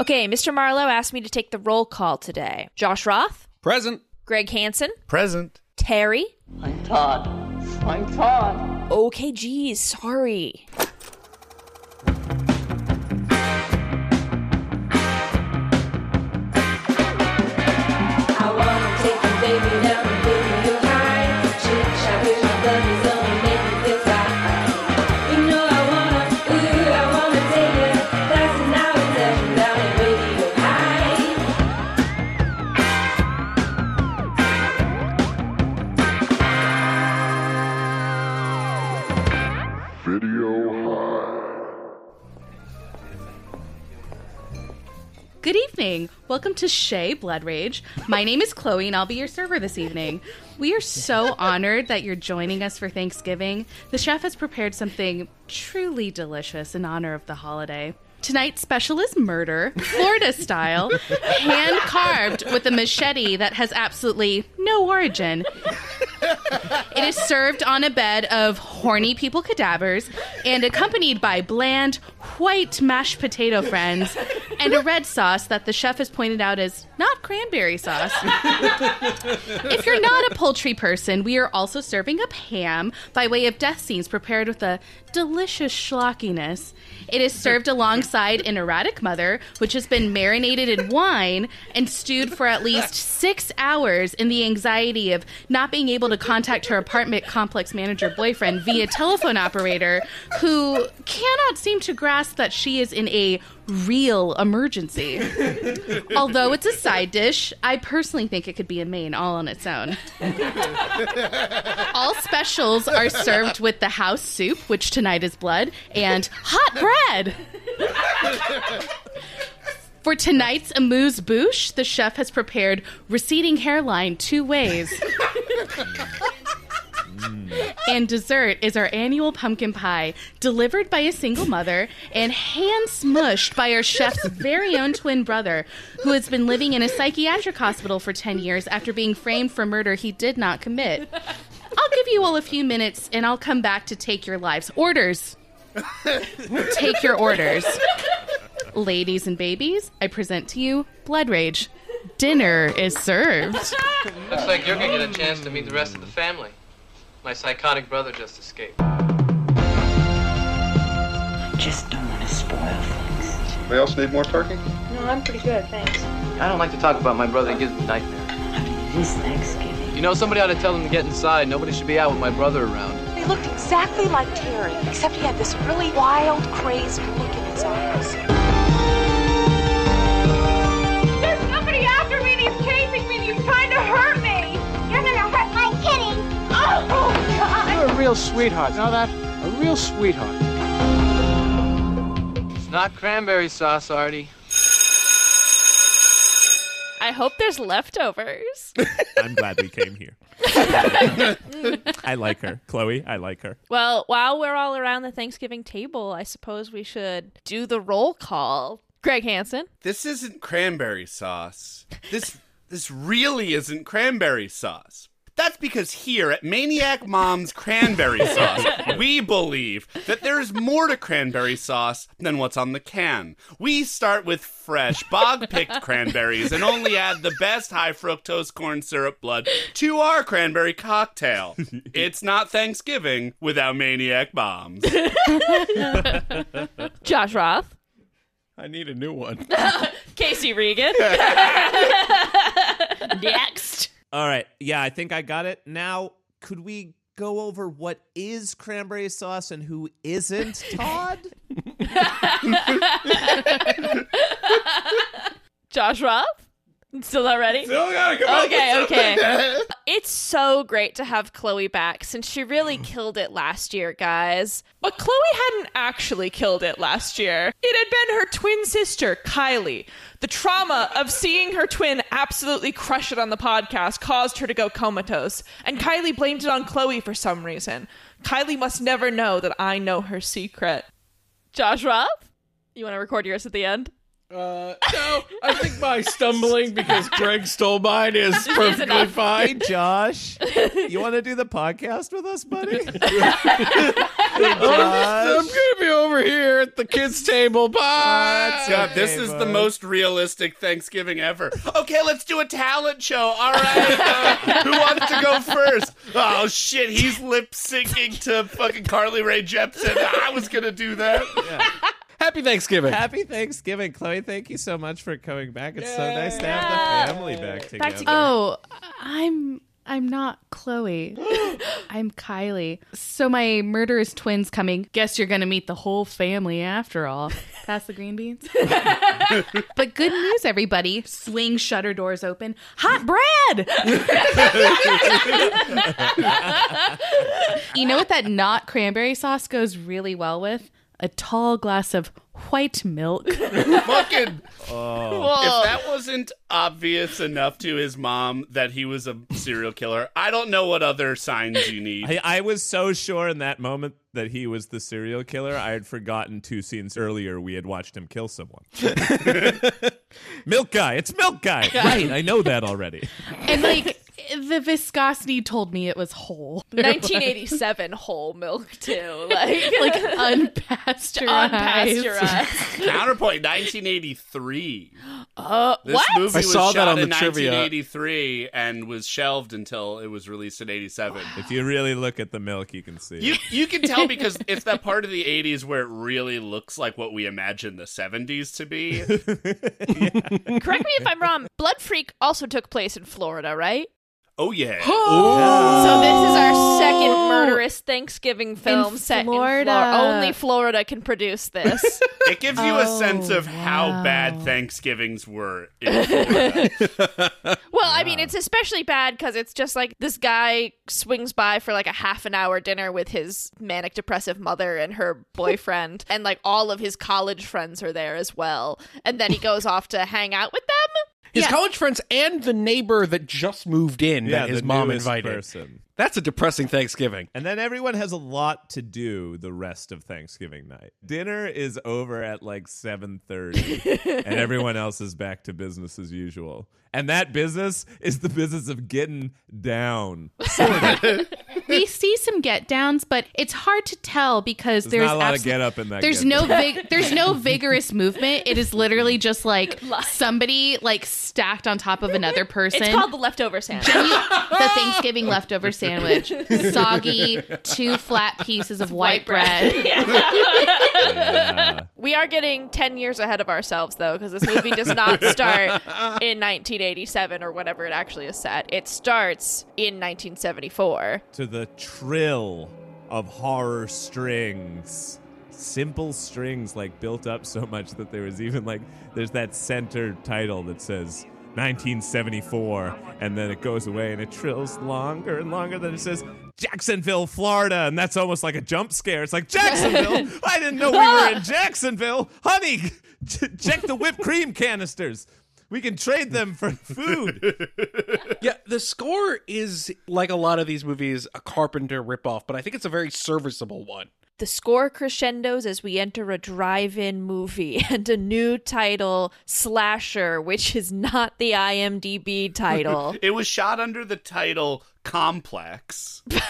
Okay, Mr. Marlowe asked me to take the roll call today. Josh Roth, Present. Greg Hansen, Present. Terry. I'm Todd. I'm Todd. Okay, geez, sorry. Welcome to Chez Blood Rage. My name is Chloe, and I'll be your server this evening. We are so honored that you're joining us for Thanksgiving. The chef has prepared something truly delicious in honor of the holiday. Tonight's special is murder, Florida style, hand carved with a machete that has absolutely no origin. It is served on a bed of horny people cadavers and accompanied by bland, white mashed potato friends and a red sauce that the chef has pointed out as not cranberry sauce. if you're not a poultry person, we are also serving up ham by way of death scenes prepared with a delicious schlockiness. It is served alongside an erratic mother, which has been marinated in wine and stewed for at least six hours in the anxiety of not being able to contact her apartment complex manager boyfriend via telephone operator, who cannot seem to that she is in a real emergency. Although it's a side dish, I personally think it could be a main all on its own. All specials are served with the house soup, which tonight is blood, and hot bread. For tonight's amuse bouche, the chef has prepared receding hairline two ways. Mm. and dessert is our annual pumpkin pie, delivered by a single mother and hand smushed by our chef's very own twin brother, who has been living in a psychiatric hospital for 10 years after being framed for murder he did not commit. I'll give you all a few minutes and I'll come back to take your lives. Orders. take your orders. Ladies and babies, I present to you Blood Rage. Dinner is served. Looks like you're gonna get a chance to meet the rest of the family. My psychotic brother just escaped. I just don't want to spoil things. Anybody else need more turkey? No, I'm pretty good, thanks. I don't like to talk about my brother. It gives me nightmares. This Thanksgiving. You know, somebody ought to tell him to get inside. Nobody should be out with my brother around. He looked exactly like Terry, except he had this really wild, crazed look in his eyes. There's somebody after me and he's chasing me and he's trying to hurt me. You're a real sweetheart. Know that? A real sweetheart. It's not cranberry sauce, Artie. I hope there's leftovers. I'm glad we came here. I like her. Chloe, I like her. well, while we're all around the Thanksgiving table, I suppose we should do the roll call. Greg Hansen. This isn't cranberry sauce. This this really isn't cranberry sauce. That's because here at Maniac Mom's Cranberry Sauce, we believe that there's more to cranberry sauce than what's on the can. We start with fresh, bog picked cranberries and only add the best high fructose corn syrup blood to our cranberry cocktail. It's not Thanksgiving without Maniac Moms. Josh Roth. I need a new one. Casey Regan. Next. All right. Yeah, I think I got it. Now, could we go over what is cranberry sauce and who isn't, Todd? Josh Roth. Still not ready? Still gotta come up Okay, with okay. It's so great to have Chloe back since she really mm. killed it last year, guys. But Chloe hadn't actually killed it last year. It had been her twin sister, Kylie. The trauma of seeing her twin absolutely crush it on the podcast caused her to go comatose, and Kylie blamed it on Chloe for some reason. Kylie must never know that I know her secret. Josh Roth? You want to record yours at the end? Uh, no, I think my stumbling because Greg stole mine is perfectly enough. Hey, fine. Josh, you want to do the podcast with us, buddy? hey, I'm Josh. gonna be over here at the kids' table. Bye. God, this is the most realistic Thanksgiving ever. Okay, let's do a talent show. All right, uh, who wants to go first? Oh shit, he's lip syncing to fucking Carly Rae Jepsen. I was gonna do that. Happy Thanksgiving. Happy Thanksgiving, Chloe. Thank you so much for coming back. It's so nice to have the family back together. Back together. Oh, I'm I'm not Chloe. I'm Kylie. So my murderous twins coming. Guess you're gonna meet the whole family after all. Pass the green beans. but good news, everybody. Swing shutter doors open. Hot bread. you know what that not cranberry sauce goes really well with? A tall glass of white milk. Fucking. Oh. Whoa. If that wasn't obvious enough to his mom that he was a serial killer, I don't know what other signs you need. I, I was so sure in that moment that he was the serial killer. I had forgotten two scenes earlier we had watched him kill someone. milk guy. It's milk guy. Right. I know that already. and like the viscosity told me it was whole. 1987 whole milk too, like like unpasteurized. unpasteurized. Counterpoint 1983. Uh, This what? movie I was saw that shot on in the trivia. 1983 and was shelved until it was released in 87. If you really look at the milk, you can see. You you can tell because it's that part of the 80s where it really looks like what we imagine the 70s to be. Correct me if I'm wrong. Blood Freak also took place in Florida, right? Oh yeah. So this is our second murderous Thanksgiving film set Florida. in Florida. Only Florida can produce this. It gives you a oh, sense Oh, of how bad Thanksgivings were in Florida. well, I mean, it's especially bad because it's just like this guy swings by for like a half an hour dinner with his manic depressive mother and her boyfriend, and like all of his college friends are there as well. And then he goes off to hang out with them. His Yeah. college friends and the neighbor that just moved in yeah, that his the mom invited. person. That's a depressing Thanksgiving. And then everyone has a lot to do the rest of Thanksgiving night. Dinner is over at like 7:30 and everyone else is back to business as usual. And that business is the business of getting down. we see some get downs, but it's hard to tell because There's, there's, not a lot of get up in that. There's get no down. vig- there's no vigorous movement. It is literally just like somebody like stacked on top of another person. It's called the leftover sandwich. the Thanksgiving leftover sandwich, soggy, two flat pieces of white, bread. Yeah. We are getting 10 years ahead of ourselves, though, because this movie does not start in 1987 or whatever it actually is set. It starts in 1974. to the trill of horror strings. Simple strings like built up so much that there was even like there's that center title that says 1974 and then it goes away and it trills longer and longer than it says Jacksonville, Florida, and that's almost like a jump scare. It's like Jacksonville. I didn't know we were in Jacksonville. Honey, check the whipped cream canisters. We can trade them for food. Yeah, the score is like a lot of these movies, a Carpenter ripoff, but I think it's a very serviceable one. The score crescendos as we enter a drive in movie and a new title, Slasher, which is not the IMDb title. It was shot under the title Complex. no, Take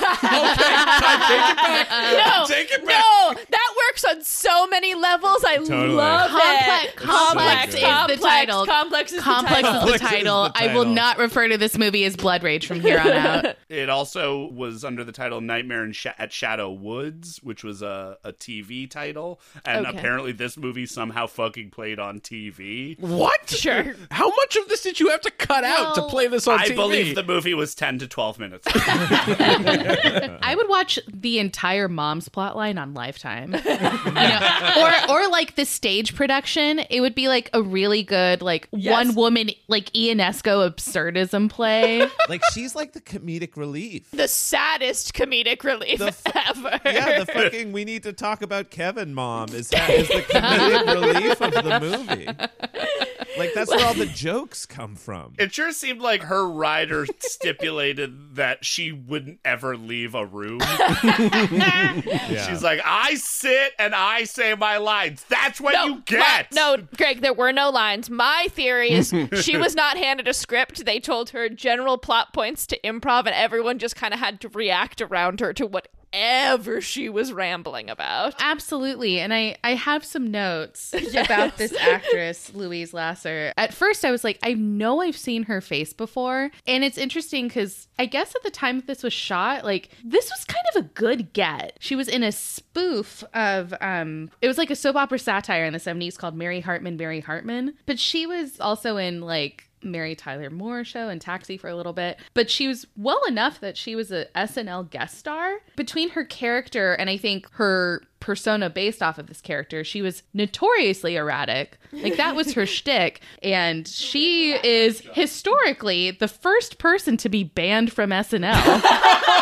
it back. no, that works on so many levels. I Totally. love Complex, it. complex is complex, the title. Complex is Complex the is title. the Complex is title. I will not refer to this movie as Blood Rage from here on out. It also was under the title Nightmare in Sha- at Shadow Woods, which was a, a TV title. And Okay. apparently, this movie somehow fucking played on TV. What? Sure. How much of this did you have to cut out to play this on I TV? believe the movie was 10 to 12 minutes. I would watch the entire mom's plotline on Lifetime, you know, or or like the stage production. It would be like a really good like Yes. one woman like Ionesco absurdism play. like she's like the comedic relief. The saddest comedic relief The f- ever. Yeah, the fucking we need to talk about Kevin mom is, is the comedic relief of the movie. Like that's where all the jokes come from. It sure seemed like her writer stipulated that she wouldn't ever leave a room. Yeah. She's like, I sit and I say my lines. That's what you get. No, no, Greg, there were no lines. My theory is she was not handed a script. They told her general plot points to improv, and everyone just kind of had to react around her to what whatever she was rambling about. Absolutely. And I, I have some notes about this actress, Louise Lasser. At first, I was like, I know I've seen her face before. And it's interesting because I guess at the time that this was shot, like, this was kind of a good get. She was in a spoof of, um, it was like a soap opera satire in the 70s called Mary Hartman, Mary Hartman. But she was also in, like, Mary Tyler Moore show and Taxi for a little bit, but she was well enough that she was a SNL guest star. Between her character and I think her persona based off of this character, she was notoriously erratic. Like that was her shtick, and she is historically the first person to be banned from SNL.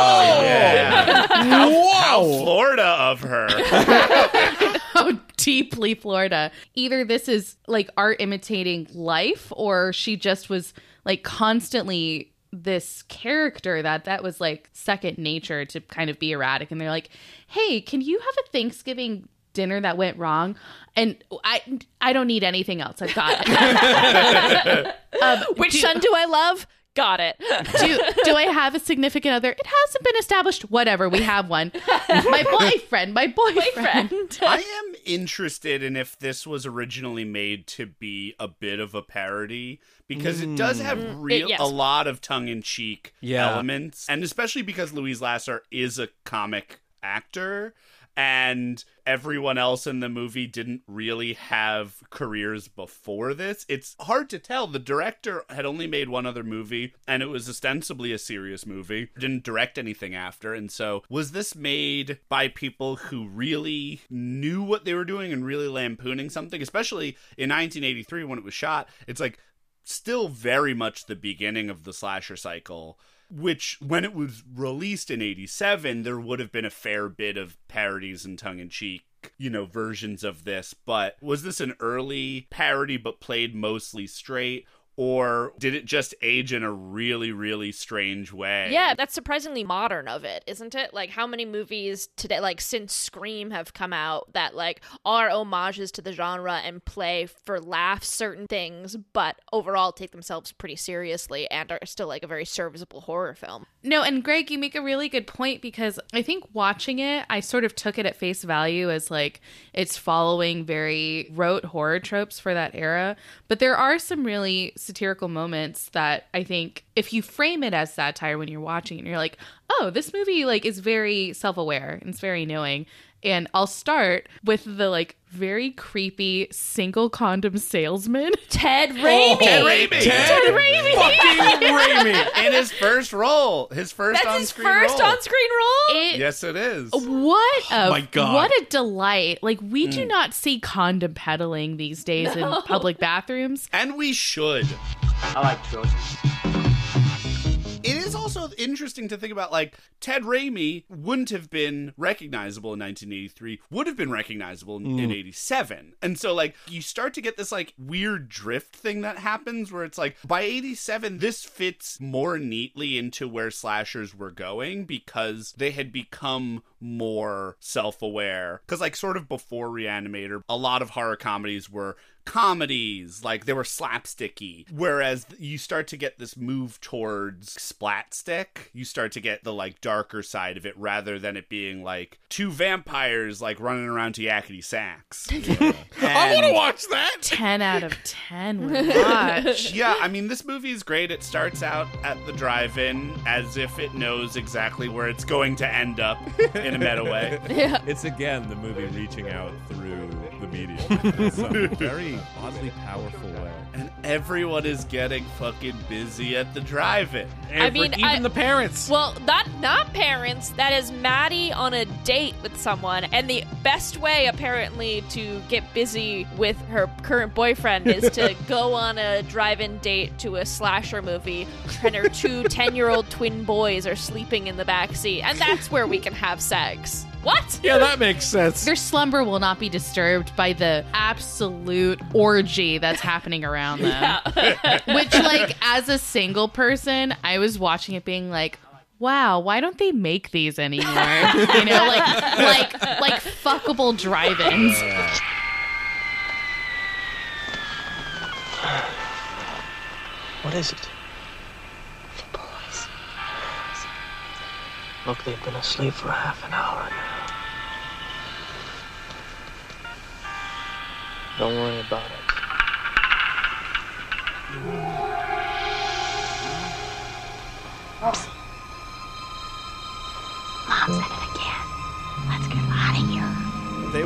Oh, yeah. how, how Florida of her. how deeply Florida. Either this is like art imitating life, or she just was like constantly this character that that was like second nature to kind of be erratic. And they're like, "Hey, can you have a Thanksgiving?" dinner that went wrong and i i don't need anything else i've got it um, Which do- son do I love? Got it. do, do I have a significant other? It hasn't been established. Whatever, we have one. My boyfriend, my boyfriend. I am interested in if this was originally made to be a bit of a parody because it does have Mm. real It- yes. a lot of tongue-in-cheek Yeah. elements and especially because Louise Lasser is a comic actor and everyone else in the movie didn't really have careers before this. It's hard to tell. The director had only made one other movie, and it was ostensibly a serious movie. Didn't direct anything after. And so, was this made by people who really knew what they were doing and really lampooning something? Especially in 1983 when it was shot, it's like still very much the beginning of the slasher cycle which when it was released in 87 there would have been a fair bit of parodies and tongue-in-cheek you know versions of this but was this an early parody but played mostly straight or did it just age in a really really strange way Yeah, that's surprisingly modern of it, isn't it? Like how many movies today like since Scream have come out that like are homages to the genre and play for laughs certain things, but overall take themselves pretty seriously and are still like a very serviceable horror film. No, and Greg, you make a really good point because I think watching it, I sort of took it at face value as like it's following very rote horror tropes for that era. But there are some really satirical moments that I think if you frame it as satire when you're watching it, you're like, oh, this movie like is very self-aware and it's very knowing. And I'll start with the like very creepy single condom salesman, oh, Ted Raimi. Ted Raimi. Ted Raimi. Fucking Raimi. in his first role his first That's his on-screen first role. on-screen role. It- yes it is What a oh my God. what a delight! Like we do mm. not see condom peddling these days in public bathrooms. and we should I like children. It is also interesting to think about like Ted Raimi wouldn't have been recognizable in 1983, would have been recognizable in, in mm. 87. And so like you start to get this like weird drift thing that happens where it's like by 87 this fits more neatly into where slashers were going because they had become more self-aware. Cuz like sort of before Reanimator a lot of horror comedies were comedies like they were slapsticky. Whereas you start to get this move towards splatstick you start to get the like darker side of it rather than it being like two vampires like running around to yakety sax I want to watch that. Ten out of ten. would Watch. yeah i mean this movie is great it starts out at the drive-in as if it knows exactly where it's going to end up in a meta way Yeah. It's again the movie reaching out through the medium in some very oddly powerful way. And everyone is getting fucking busy at the drive-in I mean, even I- the parents. Well, not not parents. That is Maddie on a date with someone, and the best way apparently to get busy with her current boyfriend is to go on a drive-in date to a slasher movie, and her two 10-year-old twin boys are sleeping in the back seat, and that's where we can have sex. What? yeah, that makes sense. Their slumber will not be disturbed by the absolute orgy that's happening around them. Which, like, as a single person, I was watching it being like, wow, why don't they make these anymore? you know, like like like fuckable drive-ins. What is it? Look, they've been asleep for half an hour now. Don't worry about it. Mom's at it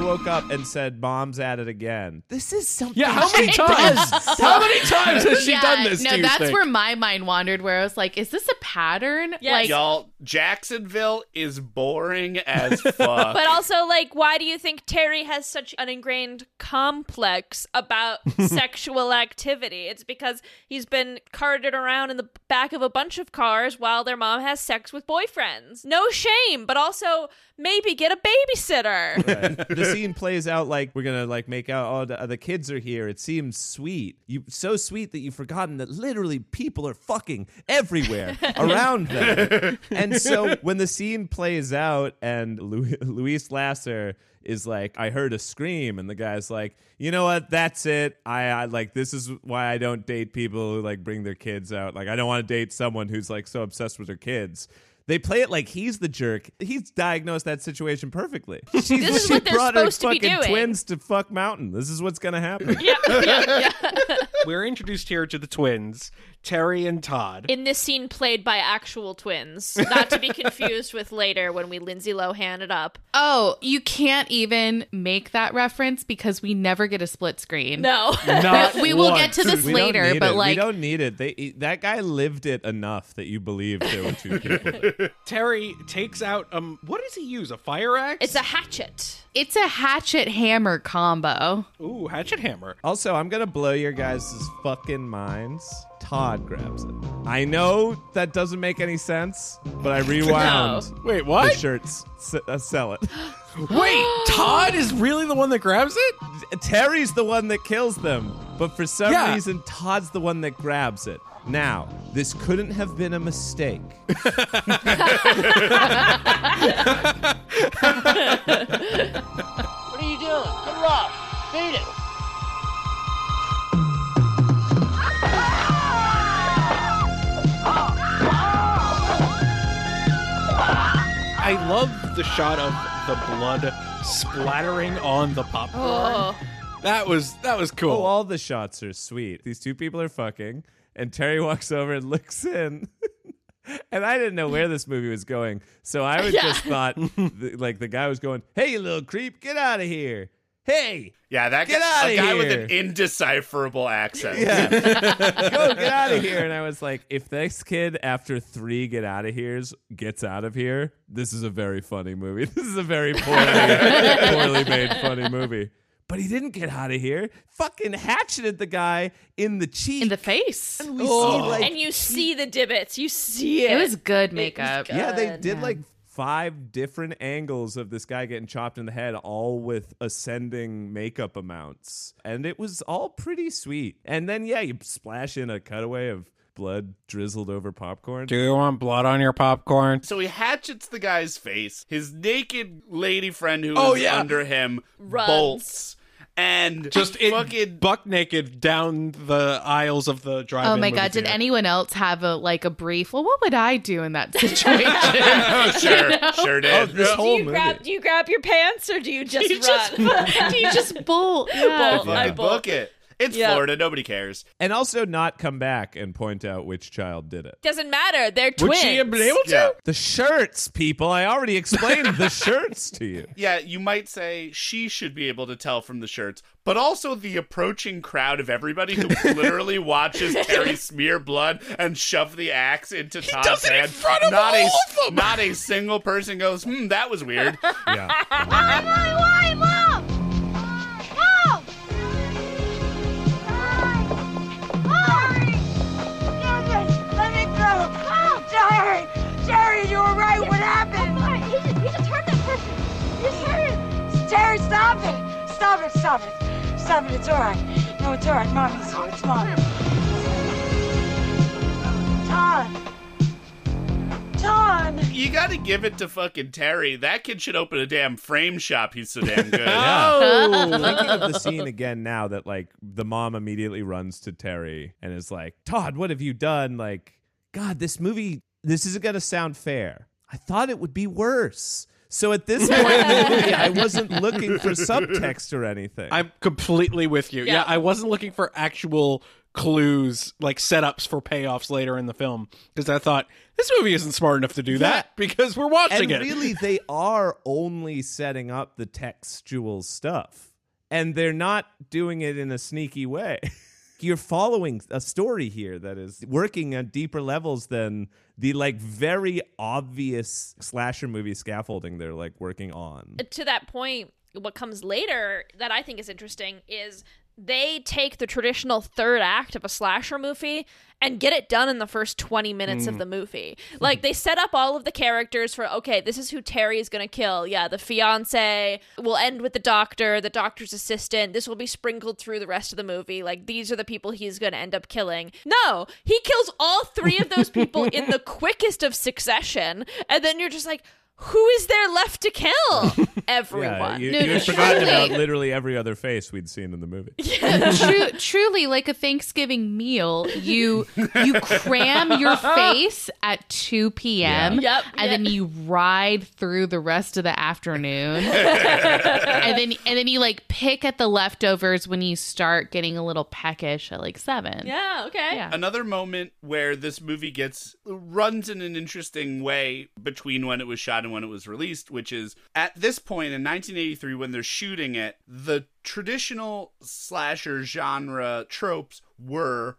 woke up and said, "Mom's at it again." This is something. Yeah, how many times? How many times has she yeah, done this? No, do you that's think? where my mind wandered. Where I was like, "Is this a pattern?" Like, Y'all, Jacksonville is boring as fuck. But also, like, why do you think Terry has such an ingrained complex about sexual activity? It's because he's been carted around in the back of a bunch of cars while their mom has sex with boyfriends. No shame, but also maybe get a babysitter. Right. the scene plays out like we're gonna like make out. all the, uh, the kids are here. It seems sweet. You so sweet that you've forgotten that literally people are fucking everywhere around them. and so when the scene plays out, and Lu- Louise Lasser is like, "I heard a scream," and the guy's like, "You know what? That's it. I, I like this is why I don't date people who like bring their kids out. Like I don't want to date someone who's like so obsessed with their kids." They play it like he's the jerk. He's diagnosed that situation perfectly. She's, This is she what they're brought her supposed to be doing. twins to fuck mountain. This is what's gonna happen. yeah, yeah, yeah. We're introduced here to the twins, Terry and Todd. In this scene played by actual twins, not to be confused with later when we Lindsay Lohan it up. oh, you can't even make that reference because we never get a split screen. No. Not we will once. get to this We don't later, need but it. like, we don't need it. They that guy lived it enough that you believe there were two people. Terry takes out um what does he use? A fire axe? It's a hatchet. it's a hatchet hammer combo. Ooh, hatchet hammer. Also, I'm gonna blow your guys' fucking minds. Todd grabs it. I know that doesn't make any sense, but I rewound. Wait, what? The what? shirts S- uh, sell it. Wait, Todd is really the one that grabs it? Terry's the one that kills them, but for some Yeah. reason, Todd's the one that grabs it. Now, this couldn't have been a mistake. What are you doing? Cut it off. Beat it. I love the shot of the blood splattering on the popcorn. Oh. That was that was cool. Oh, all the shots are sweet. These two people are fucking, and Terry walks over and looks in. and I didn't know where this movie was going, so I was Yeah. just thought, th- like the guy was going, "Hey, you little creep, get out of here! Hey, yeah, that Get guy, outta a guy with an indecipherable accent. yeah, go get out of here!" And I was like, if this kid after three get out of here's gets out of here, this is a very funny movie. This is a very poorly, poorly made funny movie. But he didn't get out of here. Fucking hatcheted the guy in the cheek. In the face. And we see oh. like and you see the divots. You see it. It was good makeup. good. Yeah, they God. did like five different angles of this guy getting chopped in the head, all with ascending makeup amounts. And it was all pretty sweet. And then, yeah, you splash in a cutaway of blood drizzled over popcorn. Do you want blood on your popcorn? So he hatchets the guy's face. His naked lady friend who oh, is Oh, yeah. under him Runs. bolts. And Just in fucking buck naked down the aisles of the drive. Oh my god! Did anyone else have a like a brief? Well, what would I do in that situation? oh, sure, sure oh, did. Oh, this do whole you movie. grab? Do you grab your pants or do you just you run? just do you just bolt? Yeah. Bolt. Yeah. I Fucking bolt. book it. It's Yeah. Florida. Nobody cares. and also not come back and point out which child did it. Doesn't matter. They're twins. Would twins. she have been able to? Yeah. The shirts, people. I already explained the shirts to you. Yeah, you might say she should be able to tell from the shirts, but also the approaching crowd of everybody who literally watches Terry smear blood and shove the axe into Todd's does it in head. front of not a of them! not a single person goes, "Hmm, that was weird." Yeah. Why, why, why, Mom? Were right. What happened? He, he just hurt that person. He just hurt him. Jerry, stop it! Stop it, stop it. Stop it, it's all right. No, it's all right. Mommy's here. It's Mommy. Todd! Todd! you got to give it to fucking Terry. That kid should open a damn frame shop. He's so damn good. Yeah. Oh. Thinking of the scene again now that like the mom immediately runs to Terry and is like, Todd, what have you done? Like, God, this movie, this isn't going to sound fair. I thought it would be worse. So at this point movie, I wasn't looking for subtext or anything. I'm completely with you. Yeah. Yeah. I wasn't looking for actual clues, like setups for payoffs later in the film, because I thought this movie isn't smart enough to do that because we're watching and it. really, they are only setting up the textual stuff, and they're not doing it in a sneaky way. You're following a story here that is working on deeper levels than the like very obvious slasher movie scaffolding they're like working on. to that point, what comes later that I think is interesting is they take the traditional third act of a slasher movie and get it done in the first 20 minutes of mm. the movie. Like they set up all of the characters for okay, this is who Terry is going to kill. Yeah, the fiance will end with the doctor, the doctor's assistant. This will be sprinkled through the rest of the movie. Like these are the people he's going to end up killing. No, he kills all three of those people in the quickest of succession and then you're just like who is there left to kill? Everyone. Yeah, you, No, you no, had forgotten about literally every other face we'd seen in the movie. True, truly, like a Thanksgiving meal, you you cram your face at two p.m. Yeah. Yep, and yeah. then you ride through the rest of the afternoon, and then and then you like pick at the leftovers when you start getting a little peckish at like seven. Yeah, okay. Yeah. Another moment where this movie gets runs in an interesting way between when it was shot and when it was released, which is at this point in 1983 when they're shooting it, the traditional slasher genre tropes were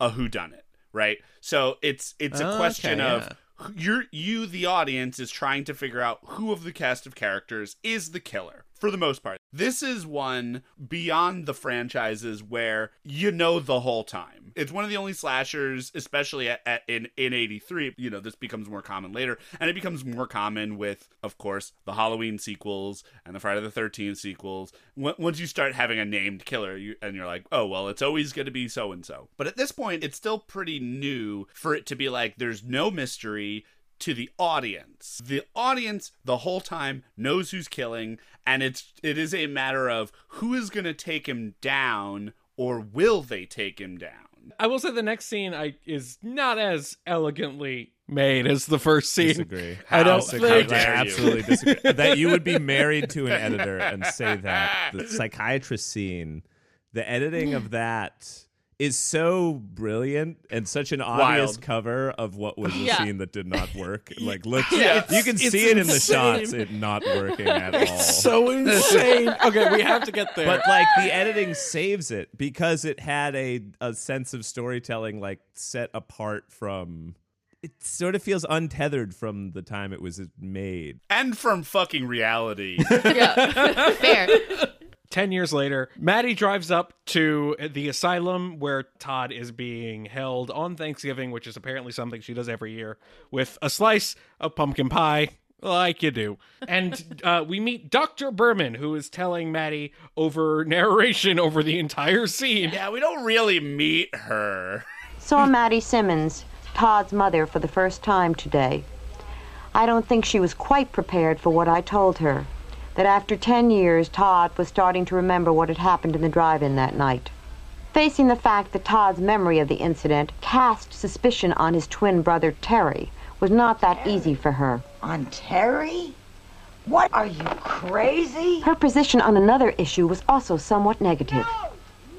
a whodunit, right? So it's it's a Okay, question of yeah. you're you the audience is trying to figure out who of the cast of characters is the killer for the most part. This is one beyond the franchises where you know the whole time. It's one of the only slashers especially at, at, in in 83 you know this becomes more common later. And it becomes more common with of course the halloween sequels and the friday the 13th sequels. Once you start having a named killer you, and you're like oh well it's always going to be so and so but at this point it's still pretty new for it to be like there's no mystery to the audience. The audience the whole time knows who's killing and it's it is a matter of who is going to take him down or will they take him down. I will say the next scene I is not as elegantly made as the first scene. Disagree. I don't Disagree. think I dare absolutely disagree. that you would be married to an editor and say that the psychiatrist scene, the editing of that is so brilliant and such an obvious Wild. cover of what was the Yeah. scene that did not work. Like, look, Yeah, you can see it in the shots, it not working at all. It's so insane. Okay, we have to get there. but like the editing saves it because it had a a sense of storytelling like set apart from it sort of feels untethered from the time it was made. And from fucking reality. Yeah, fair. Ten years later, Maddie drives up to the asylum where Todd is being held on Thanksgiving, which is apparently something she does every year, with a slice of pumpkin pie, like you do. And uh, we meet Dr. Berman, who is telling Maddie over narration over the entire scene. yeah, we don't really meet her. Saw Maddie Simmons, Todd's mother, for the first time today. I don't think she was quite prepared for what I told her. That after 10 years, Todd was starting to remember what had happened in the drive in that night. Facing the fact that Todd's memory of the incident cast suspicion on his twin brother Terry was not that easy for her. On Terry? What are you crazy? Her position on another issue was also somewhat negative.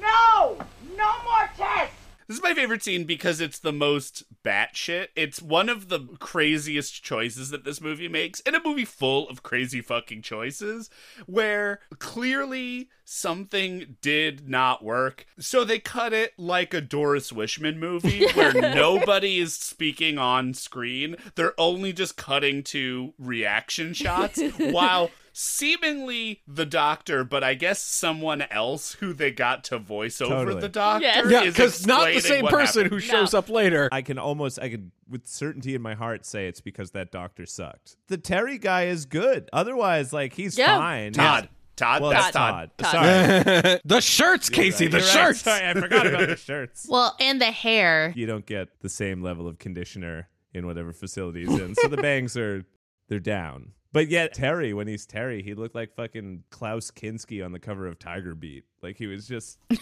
No! No more tests! This is my favorite scene because it's the most batshit. It's one of the craziest choices that this movie makes in a movie full of crazy fucking choices where clearly something did not work. So they cut it like a Doris Wishman movie where nobody is speaking on screen. They're only just cutting to reaction shots while seemingly the doctor, but I guess someone else who they got to voice over Totally. the doctor. Yes. Yeah, is because not the same person happened. who shows up later. I can almost, I could with certainty in my heart say it's because that doctor sucked. The Terry guy is good. Otherwise, like he's Yeah. fine. Todd. Todd, Well, that's Todd. Todd. Sorry. the shirts, Casey, the You're right. shirts. Sorry, I forgot about the shirts. Well, and the hair. You don't get the same level of conditioner in whatever facility he's in. So the bangs are they're down. But yet Terry, when he's Terry, he looked like fucking Klaus Kinski on the cover of Tiger Beat. Like he was just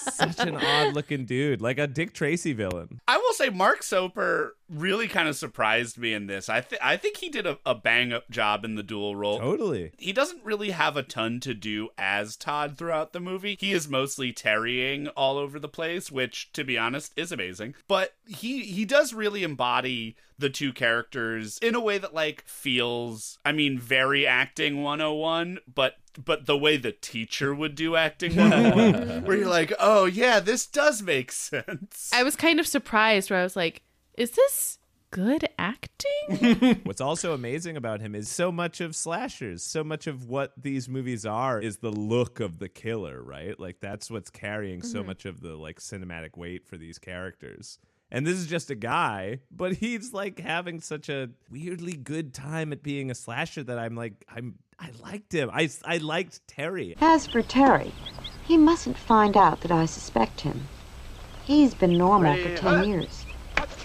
such an odd looking dude, like a Dick Tracy villain. I will will say Mark Soper really kind of surprised me in this. I th- I think he did a, a bang up job in the dual role. Totally. He doesn't really have a ton to do as Todd throughout the movie. He is mostly tarrying all over the place, which to be honest is amazing. But he he does really embody the two characters in a way that like feels I mean very acting 101, but but the way the teacher would do acting where you're like, "Oh yeah, this does make sense." I was kind of surprised where I was like, is this good acting? What's also amazing about him is so much of slashers, so much of what these movies are is the look of the killer, right? Like that's what's carrying so Mhm. much of the like cinematic weight for these characters. And this is just a guy, but he's like having such a weirdly good time at being a slasher that I'm like I'm I liked him. I I liked Terry. As for Terry, he mustn't find out that I suspect him. He's been normal for ten uh, years.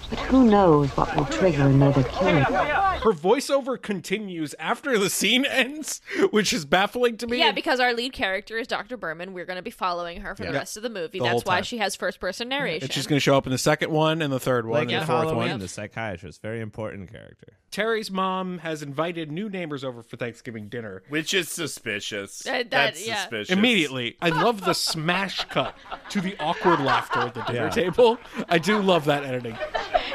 But who knows what will trigger another killer. Her voiceover continues after the scene ends, which is baffling to me. Yeah, because our lead character is Dr. Berman. We're going to be following her for Yeah. the rest of the movie. The That's why she has first person narration. and she's going to show up in the second one and the third one Like and in the fourth Halloween, one. the psychiatrist, very important character. Terry's mom has invited new neighbors over for Thanksgiving dinner, which is suspicious. Uh, that- That's yeah. suspicious. Immediately, I love the smash cut to the awkward laughter at the dinner Yeah. table. I do love that editing.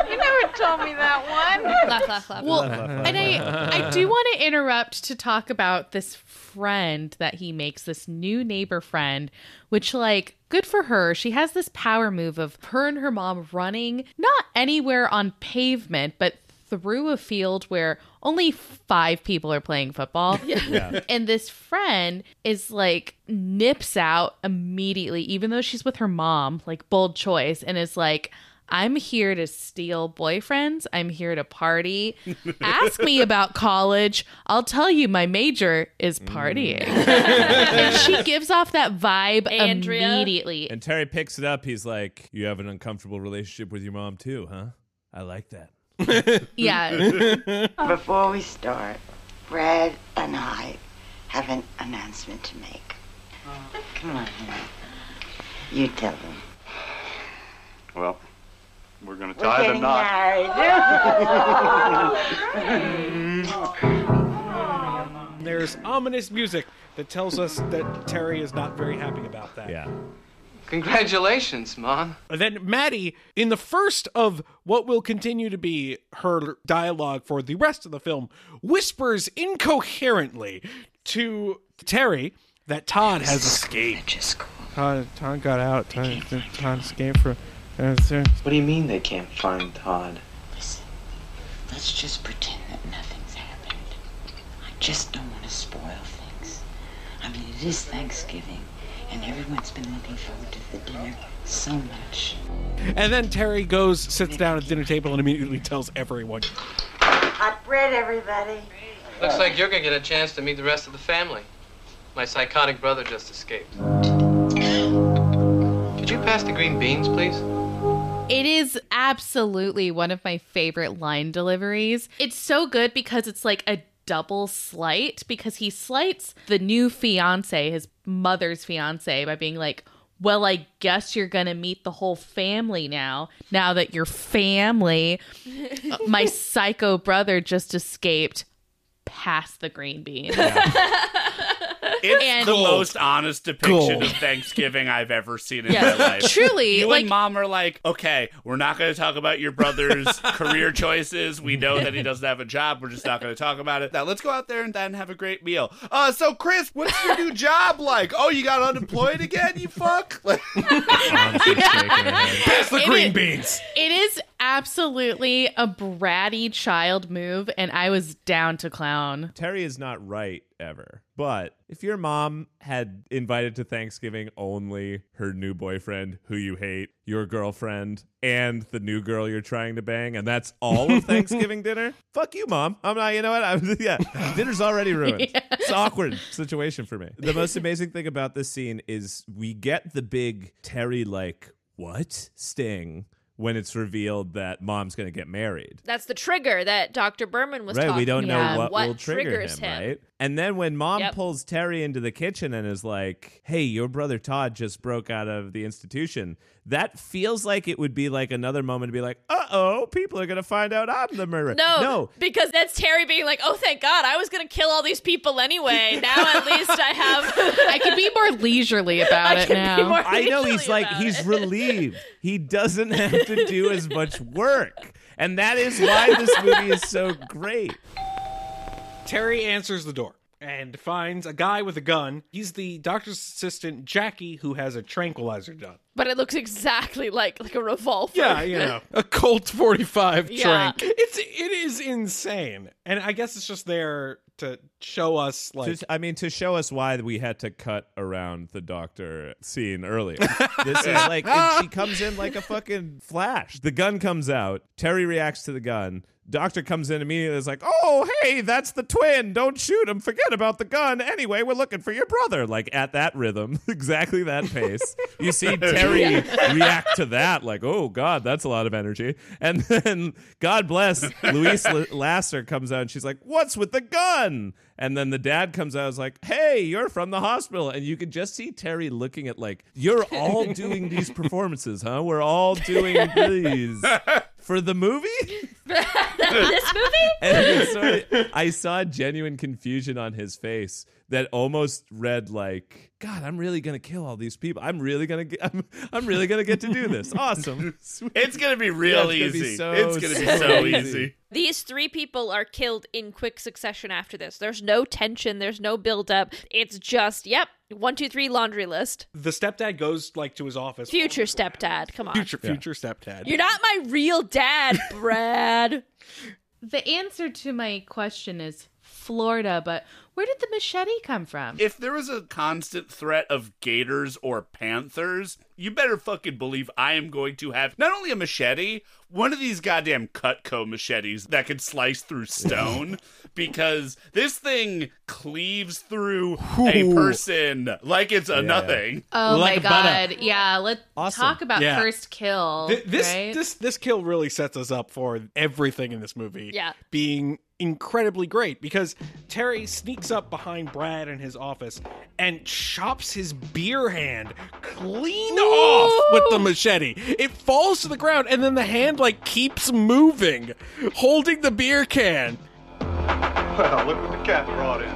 You never told me that one. laugh, laugh, laugh. Well, and I I do want to interrupt to talk about this friend that he makes, this new neighbor friend, which like good for her. She has this power move of her and her mom running not anywhere on pavement, but through a field where only five people are playing football. Yeah. And this friend is like nips out immediately, even though she's with her mom, like bold choice, and is like, I'm here to steal boyfriends. I'm here to party. Ask me about college. I'll tell you my major is partying. Mm. and she gives off that vibe Andrea. immediately. And Terry picks it up. He's like, "You have an uncomfortable relationship with your mom too, huh? I like that." Yeah. Before we start, Brad and I have an announcement to make. Come on. You tell them. Well, we're gonna We're tie the knot. married. There's ominous music that tells us that Terry is not very happy about that. Yeah. Congratulations, Mom. And then Maddie, in the first of what will continue to be her dialogue for the rest of the film, whispers incoherently to Terry that Todd has escaped. Todd, Todd got out. Todd, Todd escaped from. Uh, What do you mean they can't find Todd? Listen, Let's just pretend that nothing's happened. I just don't want to spoil things. I mean, it is Thanksgiving, and everyone's been looking forward to the dinner so much. and then Terry goes, sits down at the dinner table, and immediately tells everyone. Hot bread, everybody. Looks like you're gonna get a chance to meet the rest of the family. My psychotic brother just escaped. Could you pass the green beans, please? It is absolutely one of my favorite line deliveries. It's so good because it's like a double slight because he slights the new fiance, his mother's fiance, by being like, well, I guess you're going to meet the whole family now. Now that your family, uh, my psycho brother just escaped past the green beans. It's And- the Gold. most honest depiction Gold. of Thanksgiving I've ever seen in Yes. my life. Truly, you like- and mom are like, okay, we're not going to talk about your brother's career choices. We know that he doesn't have a job. We're just not going to talk about it. Now let's go out there and then have a great meal. Uh, so Chris, what's your new job like? Oh, you got unemployed again? You fuck. Like- Pass the It green is- beans. It is absolutely a bratty child move, and I was down to clown. Terry is not right ever. But if your mom had invited to Thanksgiving only her new boyfriend, who you hate, your girlfriend, and the new girl you're trying to bang, and that's all of Thanksgiving dinner, fuck you, mom. I'm not. You know what? I'm yeah. Dinner's already ruined. It's an awkward situation for me. The most amazing thing about this scene is we get the big Terry like what sting when it's revealed that mom's going to get married. That's the trigger that Dr. Berman was right, talking we don't know about. what, will trigger triggers him, right? And then when mom Yep. pulls Terry into the kitchen and is like, "Hey, your brother Todd just broke out of the institution," that feels like it would be like another moment to be like, "Uh oh, people are going to find out I'm the murderer." No, no, because that's Terry being like, "Oh, thank God, I was gonna kill all these people anyway. Now at least I have." I can be more leisurely about I it can be now. more I know he's like about he's relieved. He doesn't have to do as much work. And that is why this movie is so great. Terry answers the door and finds a guy with a gun. He's the doctor's assistant, Jackie, who has a tranquilizer gun. But it looks exactly like like a revolver. Yeah, you know, a Colt 45 Yeah. trank. It's it is insane. And I guess it's just there to show us like To- I mean, to show us why we had to cut around the doctor scene earlier. this is like it- she comes in like a fucking flash. The gun comes out. Terry reacts to the gun. Doctor comes in immediately. Is like, "Oh, hey, that's the twin. Don't shoot him. Forget about the gun. Anyway, we're looking for your brother." Like at that rhythm, exactly that pace. You see Terry react to that, like, "Oh God, that's a lot of energy." And then, God bless, Louise L- Lasser comes out and she's like, "What's with the gun?" And then the dad comes out and is like, "Hey, you're from the hospital." And you can just see Terry looking at like, "You're all doing these performances, huh? We're all doing these for the movie." this movie? And it's sort I saw genuine confusion on his face that almost read like, "God, I'm really gonna kill all these people. I'm really gonna get. I'm, I'm really gonna get to do this. Awesome. It's gonna be real Yeah, it's gonna be easy. so, it's gonna be so so easy. easy. These three people are killed in quick succession after this. There's no tension. There's no build up. It's just, yep, one, two, three, laundry list. the stepdad goes like to his office. Future stepdad. Come on. future future stepdad. You're not my real dad, Brad. The answer to my question is Florida, but where did the machete come from? If there was a constant threat of gators or panthers, you better fucking believe I am going to have not only a machete, one of these goddamn Cutco machetes that can slice through stone, because this thing cleaves through a Ooh. person like it's a nothing. Oh Like my a butter. god. Yeah, let's Awesome. talk about Yeah. first kill. Th- this right? this this kill really sets us up for everything in this movie. Yeah. being incredibly great because Terry sneaks up behind Brad in his office and chops his beer hand clean off with the machete. It falls to the ground and then the hand like keeps moving, holding the beer can. Well, look what the cat brought in.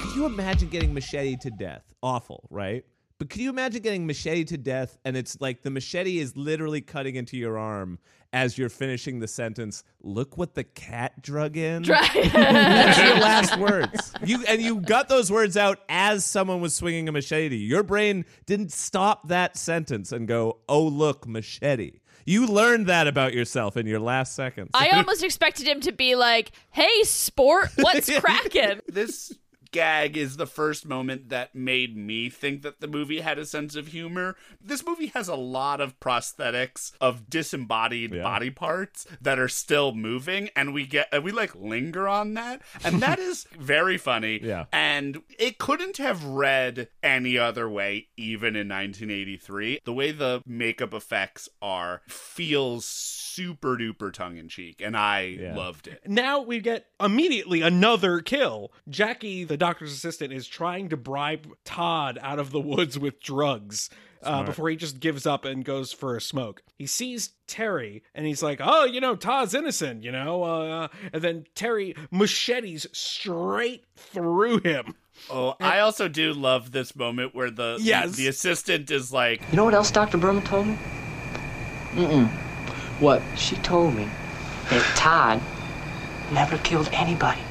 Could you imagine getting machete to death? Awful, right? But could you imagine getting machete to death and it's like the machete is literally cutting into your arm as you're finishing the sentence, look what the cat drug in? That's your last words. You and you got those words out as someone was swinging a machete. Your brain didn't stop that sentence and go, "Oh, look, machete." You learned that about yourself in your last seconds. I almost expected him to be like, hey, sport, what's cracking? This gag is the first moment that made me think that the movie had a sense of humor. This movie has a lot of prosthetics of disembodied Yeah. body parts that are still moving and we get we like linger on that and that is very funny. Yeah. And it couldn't have read any other way even in 1983. The way the makeup effects are feels super duper tongue in cheek and I Yeah. loved it. Now we get immediately another kill. Jackie, the doctor's assistant, is trying to bribe Todd out of the woods with drugs. Uh, before he just gives up and goes for a smoke. He sees Terry and he's like, Oh, you know, Todd's innocent, you know? Uh, and then Terry machetes straight through him. Oh, I also do love this moment where the Yes. the, assistant is like, You know what else Dr. Berman told me? Mm-mm. What? She told me that Todd never killed anybody.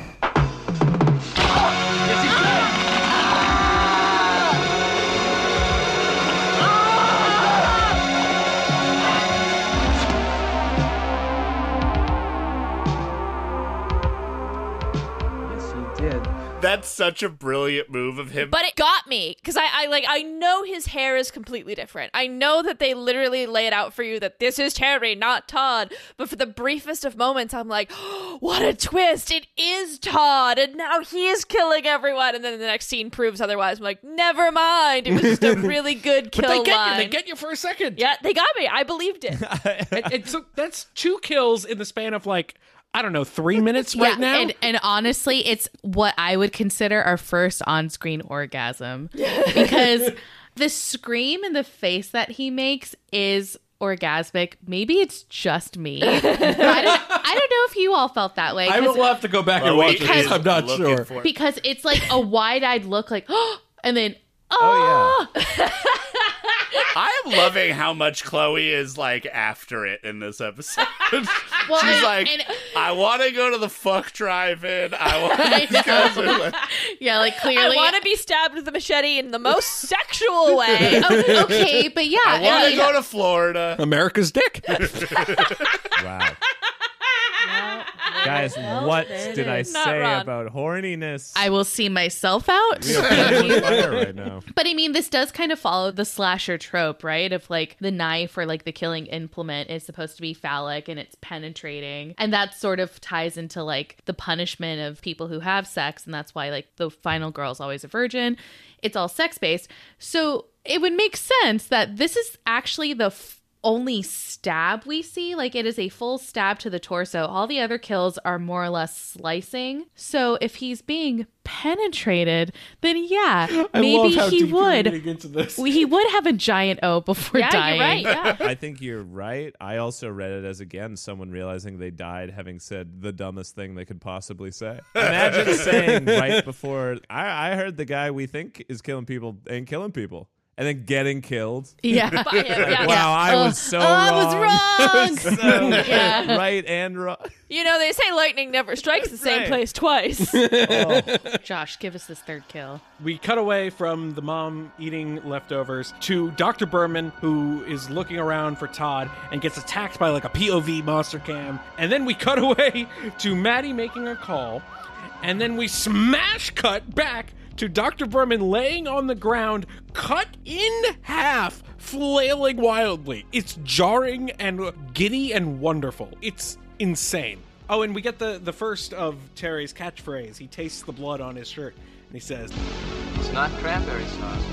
That's such a brilliant move of him. But it got me because I, I like I know his hair is completely different. I know that they literally lay it out for you that this is Terry, not Todd. But for the briefest of moments, I'm like, what a twist! It is Todd, and now he is killing everyone. And then the next scene proves otherwise. I'm like, never mind. It was just a really good kill But they get line. you. They get you for a second. yeah, they got me. I believed it. and, and so that's two kills in the span of like I don't know three minutes right now. And, and honestly, it's what I would consider our first on screen orgasm. Because the scream and the face that he makes is orgasmic. Maybe it's just me. I, don't, I don't know if you all felt that way. I 'cause- will have to go back and watch is it. I'm not sure. it. because it's like a wide eyed look, like, oh, and then, oh, ah! I am loving how much Chloe is like after it in this episode. Well, She's and- like, and- I want to go to the fuck drive-in. I want to these guys like- yeah, like I clearly. want to be stabbed with a machete in the most sexual way. Oh, okay, but yeah, I want to mean- go to Florida. America's dick. Wow. Guys, what did I Not say wrong. about horniness? I will see myself out. We are on fire right now. But I mean, this does kind of follow the slasher trope, right? Of like the knife or like the killing implement is supposed to be phallic and it's penetrating. And that sort of ties into like the punishment of people who have sex. And that's why like the final girl's always a virgin. It's all sex based. So it would make sense that this is actually the f- only stab we see. Like it is a full stab to the torso. All the other kills are more or less slicing. So if he's being penetrated, then yeah, I maybe love how he deep would. into this. He would have a giant O before Yeah, dying. you're right. Yeah. I think you're right. I also read it as again someone realizing they died having said the dumbest thing they could possibly say. Imagine saying right before I, I heard the guy we think is killing people ain't killing people. And then getting killed. Yeah. By him, yeah. Wow, I Oh, was so oh, I was wrong. wrong. I was so Yeah. right and wrong. You know, they say lightning never strikes the same Right. place twice. Oh. Josh, give us this third kill. We cut away from the mom eating leftovers to Dr. Berman, who is looking around for Todd and gets attacked by like a POV monster cam. And then we cut away to Maddie making a call. And then we smash cut back to Dr. Berman laying on the ground, cut in half, flailing wildly. It's jarring and giddy and wonderful. It's insane. Oh, and we get the, the first of Terry's catchphrase. He tastes the blood on his shirt and he says, It's not cranberry sauce.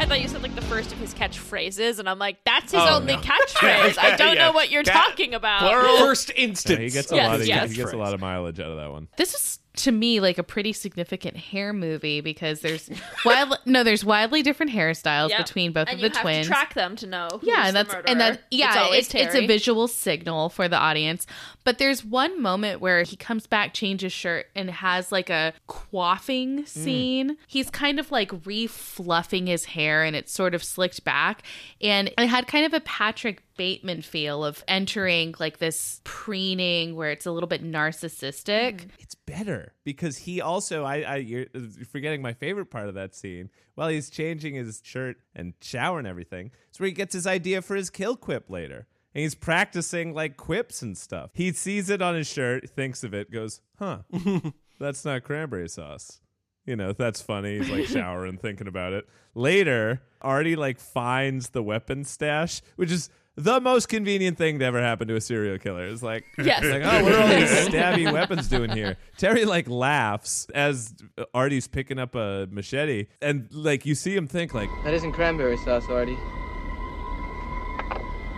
I thought you said like the first of his catchphrases, and I'm like, that's his Oh, only no. catchphrase. I don't Yeah. know what you're Cat- talking about. plural. First instance. Yeah, he gets a Yes, lot of yes. he gets a lot of mileage out of that one. This is to me like a pretty significant hair movie because there's wild no, there's wildly different hairstyles Yep. between both and of the have twins. To track them to know. Who's yeah, and that's and that yeah, it's, always it's, it's a visual signal for the audience. But there's one moment where he comes back, changes shirt, and has like a quaffing mm. scene. He's kind of like re-fluffing his hair, and it's sort of slicked back, and it had kind of a Patrick Bateman feel of entering like this preening where it's a little bit narcissistic. Mm. It's better because he also I, I you're forgetting my favorite part of that scene. While he's changing his shirt and shower and everything, it's where he gets his idea for his kill quip later. And he's practicing like quips and stuff. He sees it on his shirt, thinks of it, goes, "Huh, that's not cranberry sauce." You know, that's funny. He's like showering, thinking about it. Later, Artie like finds the weapon stash, which is the most convenient thing to ever happen to a serial killer. It's like, Yes. it's like, oh, what are all these stabby weapons doing here? Terry like laughs as Artie's picking up a machete, and like you see him think like, That isn't cranberry sauce, Artie.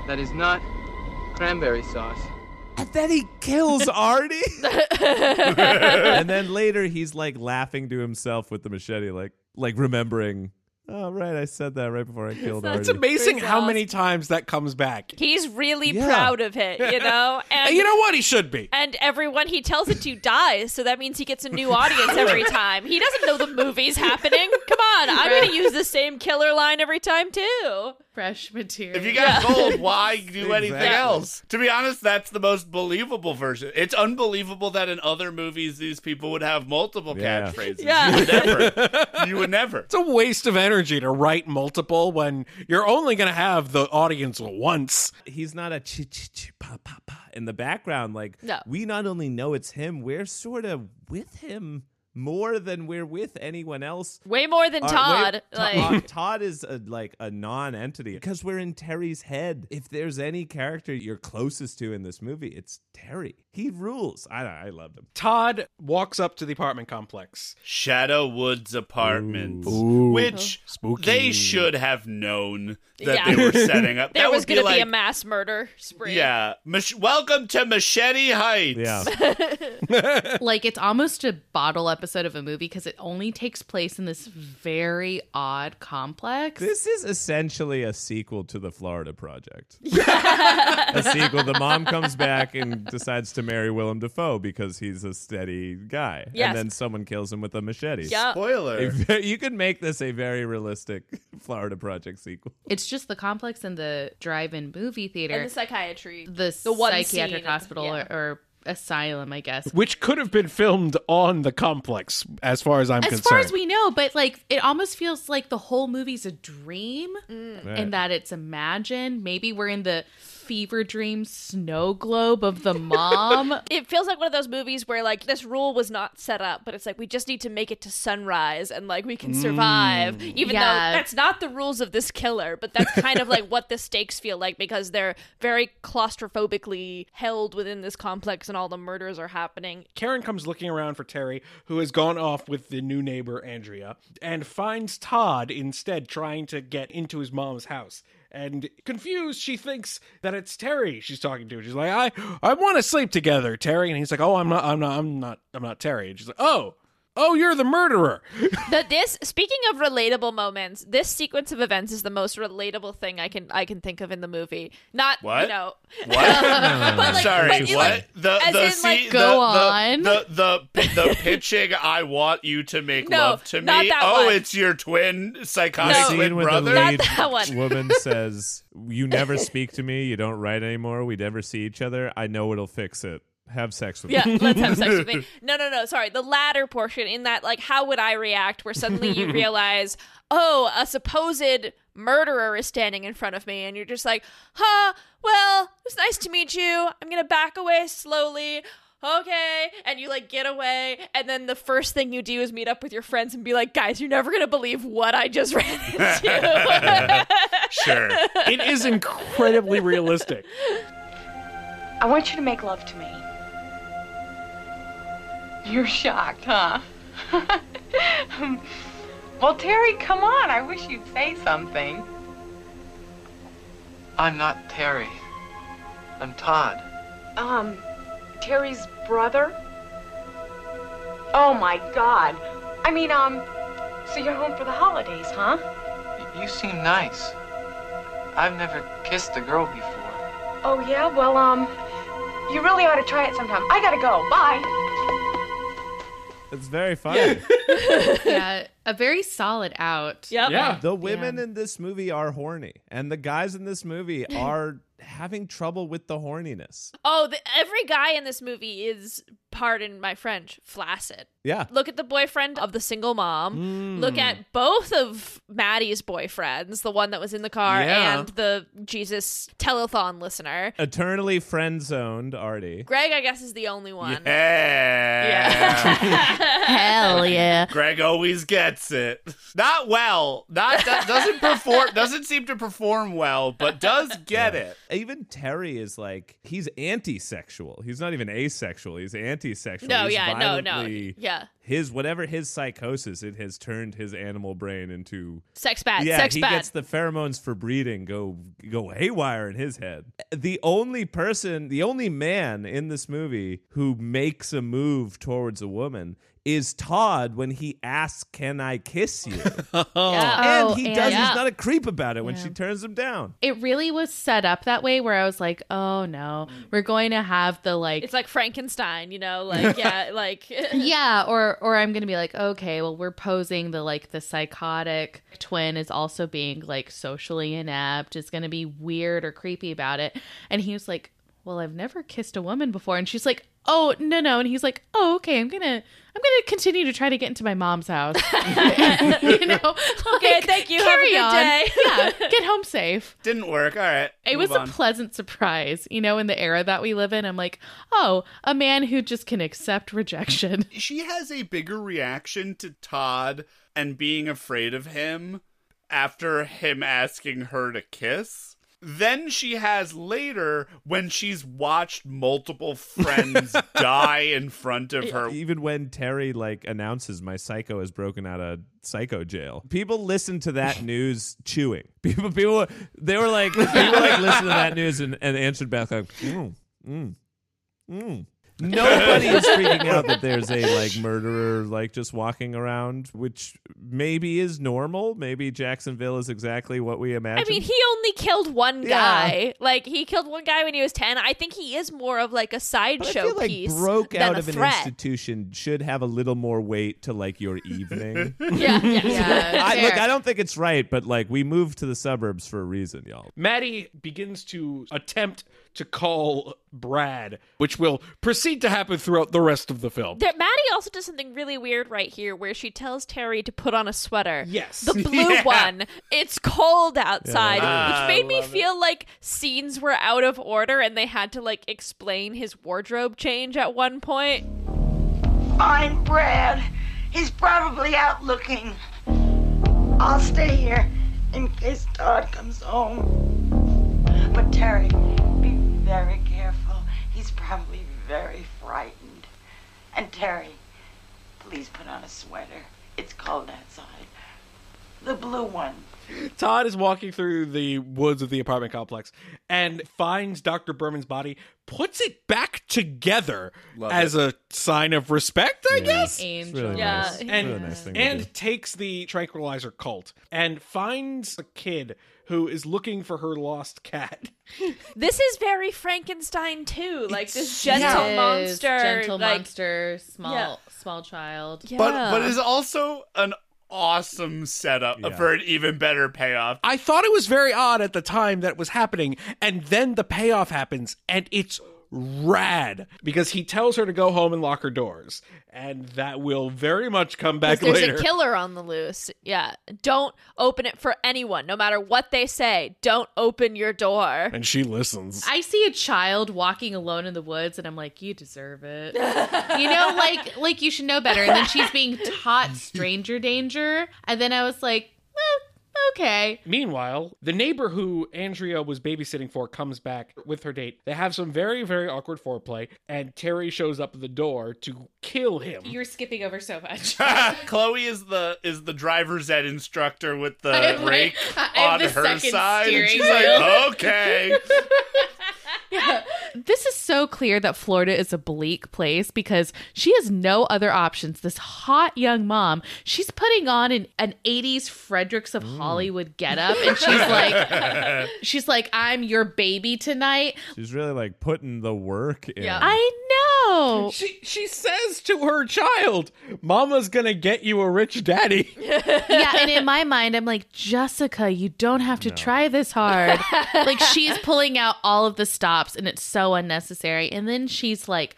That is not cranberry sauce. and then he kills Artie. and then later he's like laughing to himself with the machete, like like remembering. Oh right, I said that right before I killed It's Artie. amazing how many times that comes back. He's really Yeah. proud of it, you know. And And you know what? He should be. And everyone he tells it to dies, so that means he gets a new audience every time. He doesn't know the movie's happening. Come on, I'm going to use the same killer line every time too. Fresh material. If you got gold, why do anything Exactly. else? To be honest, that's the most believable version. It's unbelievable that in other movies these people would have multiple Yeah. catchphrases. Yeah. You would never. You would never. It's a waste of energy to write multiple when you're only going to have the audience once. he's not a ch ch ch pa pa pa in the background. Like No. we not only know it's him, we're sort of with him more than we're with anyone else. Way more than Todd. wait, like, Todd, Todd is a, like a non-entity because we're in Terry's head. If there's any character you're closest to in this movie, it's Terry. He rules. I I loved him. Todd walks up to the apartment complex. Shadow Woods Apartments, Ooh. which Spooky. they should have known that Yeah. they were setting up. there that was would be going to like, be a mass murder spree. yeah. Mach- welcome to Machete Heights. Yeah. like it's almost a bottle episode of a movie because it only takes place in this very odd complex. This is essentially a sequel to the Florida Project. a sequel. The mom comes back and decides to marry Willem Dafoe because he's a steady guy, Yes. and then someone kills him with a machete. Yeah. Spoiler. A ve- you could make this a very realistic Florida Project sequel. It's just the complex and the drive-in movie theater, And the psychiatry. the, the one psychiatric scene, hospital yeah. or, or asylum, I guess. Which could have been filmed on the complex, as far as I'm as concerned. As far as we know, but like it almost feels like the whole movie's a dream Mm. Right. and that it's imagined. Maybe we're in the fever dream snow globe of the mom. It feels like one of those movies where like this rule was not set up, but it's like we just need to make it to sunrise and like we can mm. survive, even Yeah. though that's not the rules of this killer. But that's kind of like what the stakes feel like because they're very claustrophobically held within this complex and all the murders are happening. Karen comes looking around for Terry, who has gone off with the new neighbor, Andrea, and finds Todd instead trying to get into his mom's house. And confused, she thinks that it's Terry she's talking to. She's like, "I, I want to sleep together, Terry." And he's like, "Oh, I'm not, I'm not, I'm not, I'm not Terry." And she's like, "Oh, oh, you're the murderer." That this speaking of relatable moments, this sequence of events is the most relatable thing I can I can think of in the movie. Not What? you know What? But, like- Sorry, but what? like- the as the in, like, the, go the, on. The, the the the pitching. I want you to make No, love to not me. that Oh, one. it's your twin psychotic No. Twin brother. the Not lead that one. woman says, "You never speak to me. You don't write anymore. We never see each other. I know it'll fix it. Have sex with Yeah, me." Yeah, let's have sex with me. No, no, no. Sorry, the latter portion in that, like, how would I react? Where suddenly you realize, oh, a supposed murderer is standing in front of me, and you're just like, huh. Well, it was nice to meet you. I'm gonna back away slowly. Okay, and you like get away, and then the first thing you do is meet up with your friends and be like, guys, you're never gonna believe what I just ran into. sure. it is incredibly realistic. I want you to make love to me. You're shocked, huh? well, Terry, come on. I wish you'd say something. I'm not Terry. I'm Todd. Um, Terry's brother? Oh my god. I mean, um, so you're home for the holidays, huh? Y- you seem nice. I've never kissed a girl before. Oh yeah? Well, um, you really ought to try it sometime. I gotta go. Bye. It's very funny. yeah, a very solid out. Yep. Yeah. The women in this movie are horny, and the guys in this movie are having trouble with the horniness. oh, the, every guy in this movie is, pardon my French, flaccid. Yeah. Look at the boyfriend of the single mom. Look Hmm. at both of Maddie's boyfriends, the one that was in the car Yeah. and the Jesus telethon listener. Eternally friend zoned Artie. Greg, I guess, is the only one. Yeah. Hell yeah. Greg always gets it. Not well. Not do- doesn't perform. Doesn't seem to perform well, but does get it. Even Terry is like he's anti-sexual. He's not even asexual. He's anti-sexual. No, He's yeah, no, no. Yeah. His whatever his psychosis, it has turned his animal brain into Sex bad. yeah. Sex he bad. gets the pheromones for breeding go go haywire in his head. The only person, the only man in this movie who makes a move towards a woman is Todd when he asks, "Can I kiss you?" Oh. yeah. and Oh, he and- does. Yeah. He's not a creep about it when Yeah. she turns him down. It really was set up that way where I was like, oh no, we're going to have the like It's like Frankenstein, you know, like yeah, like yeah or or i'm gonna be like okay well we're posing the like the psychotic twin is also being like socially inept is gonna be weird or creepy about it and he was like well, I've never kissed a woman before. And she's like, oh, no, no. And he's like, oh, okay, I'm going to, I'm going to continue to try to get into my mom's house. you know, Okay, thank you. Have a carry good on. day. yeah, get home safe. Didn't work. All right. It move was a pleasant surprise, you know, in the era that we live in. I'm like, oh, a man who just can accept rejection. she has a bigger reaction to Todd and being afraid of him after him asking her to kiss than she has later when she's watched multiple friends die in front of her. Even when Terry like announces my psycho has broken out of psycho jail, people listen to that news chewing. People, people, they were like, people like listen to that news and, and answered back like, mm, mm, mm. Nobody is freaking out that there's a like murderer like just walking around, which maybe is normal. Maybe Jacksonville is exactly what we imagine. I mean, he only killed one Yeah. guy. Like he killed one guy when he was ten. I think he is more of like a sideshow feel like piece broke than out a of an institution should have a little more weight to like your evening. Yeah, yeah. Yeah, I, look. I don't think it's right, but like we moved to the suburbs for a reason, y'all. Maddie begins to attempt to call Brad, which will proceed to happen throughout the rest of the film. There, Maddie also does something really weird right here, where she tells Terry to put on a sweater. Yes. the blue Yeah. one. It's cold outside, Ah, which made me love it. feel like scenes were out of order, and they had to like explain his wardrobe change at one point. Find Brad. He's probably out looking. I'll stay here in case Todd comes home. But Terry, be very careful. He's probably very frightened. And Terry, please put on a sweater. It's cold outside. The blue one. Todd is walking through the woods of the apartment complex and finds Dr. Berman's body, puts it back together Love as a sign of respect, I guess. Angel. really Yeah. nice. And, really nice thing and takes the tranquilizer Colt and finds a kid who is looking for her lost cat. This is very Frankenstein too, like this gentle It is. monster, gentle like, monster, small, Yeah. small child. Yeah. But but is also an awesome setup Yeah. for an even better payoff. I thought it was very odd at the time that was happening, and then the payoff happens, and it's rad because he tells her to go home and lock her doors, and that will very much come back 'Cause there's later. a killer on the loose. Yeah. Don't open it for anyone, no matter what they say. Don't open your door. and she listens. I see a child walking alone in the woods, and I'm like, "You deserve it." you know, like like you should know better. And then she's being taught stranger danger, and then I was like, eh, "Okay." Meanwhile, the neighbor who Andrea was babysitting for comes back with her date. They have some very, very awkward foreplay, and Terry shows up at the door to kill him. You're skipping over so much. Chloe is the is the driver's ed instructor with the I have, like- rake on her side. And she's like, okay. This is so clear that Florida is a bleak place because she has no other options. This hot young mom, she's putting on an, an 80s Fredericks of mm. Hollywood getup and she's like she's like I'm your baby tonight. She's really like putting the work in. I know. She she says to her child, "Mama's gonna get you a rich daddy." yeah, and in my mind I'm like Jessica, you don't have to try this hard. like she's pulling out all of the stops and it's so unnecessary. And then she's like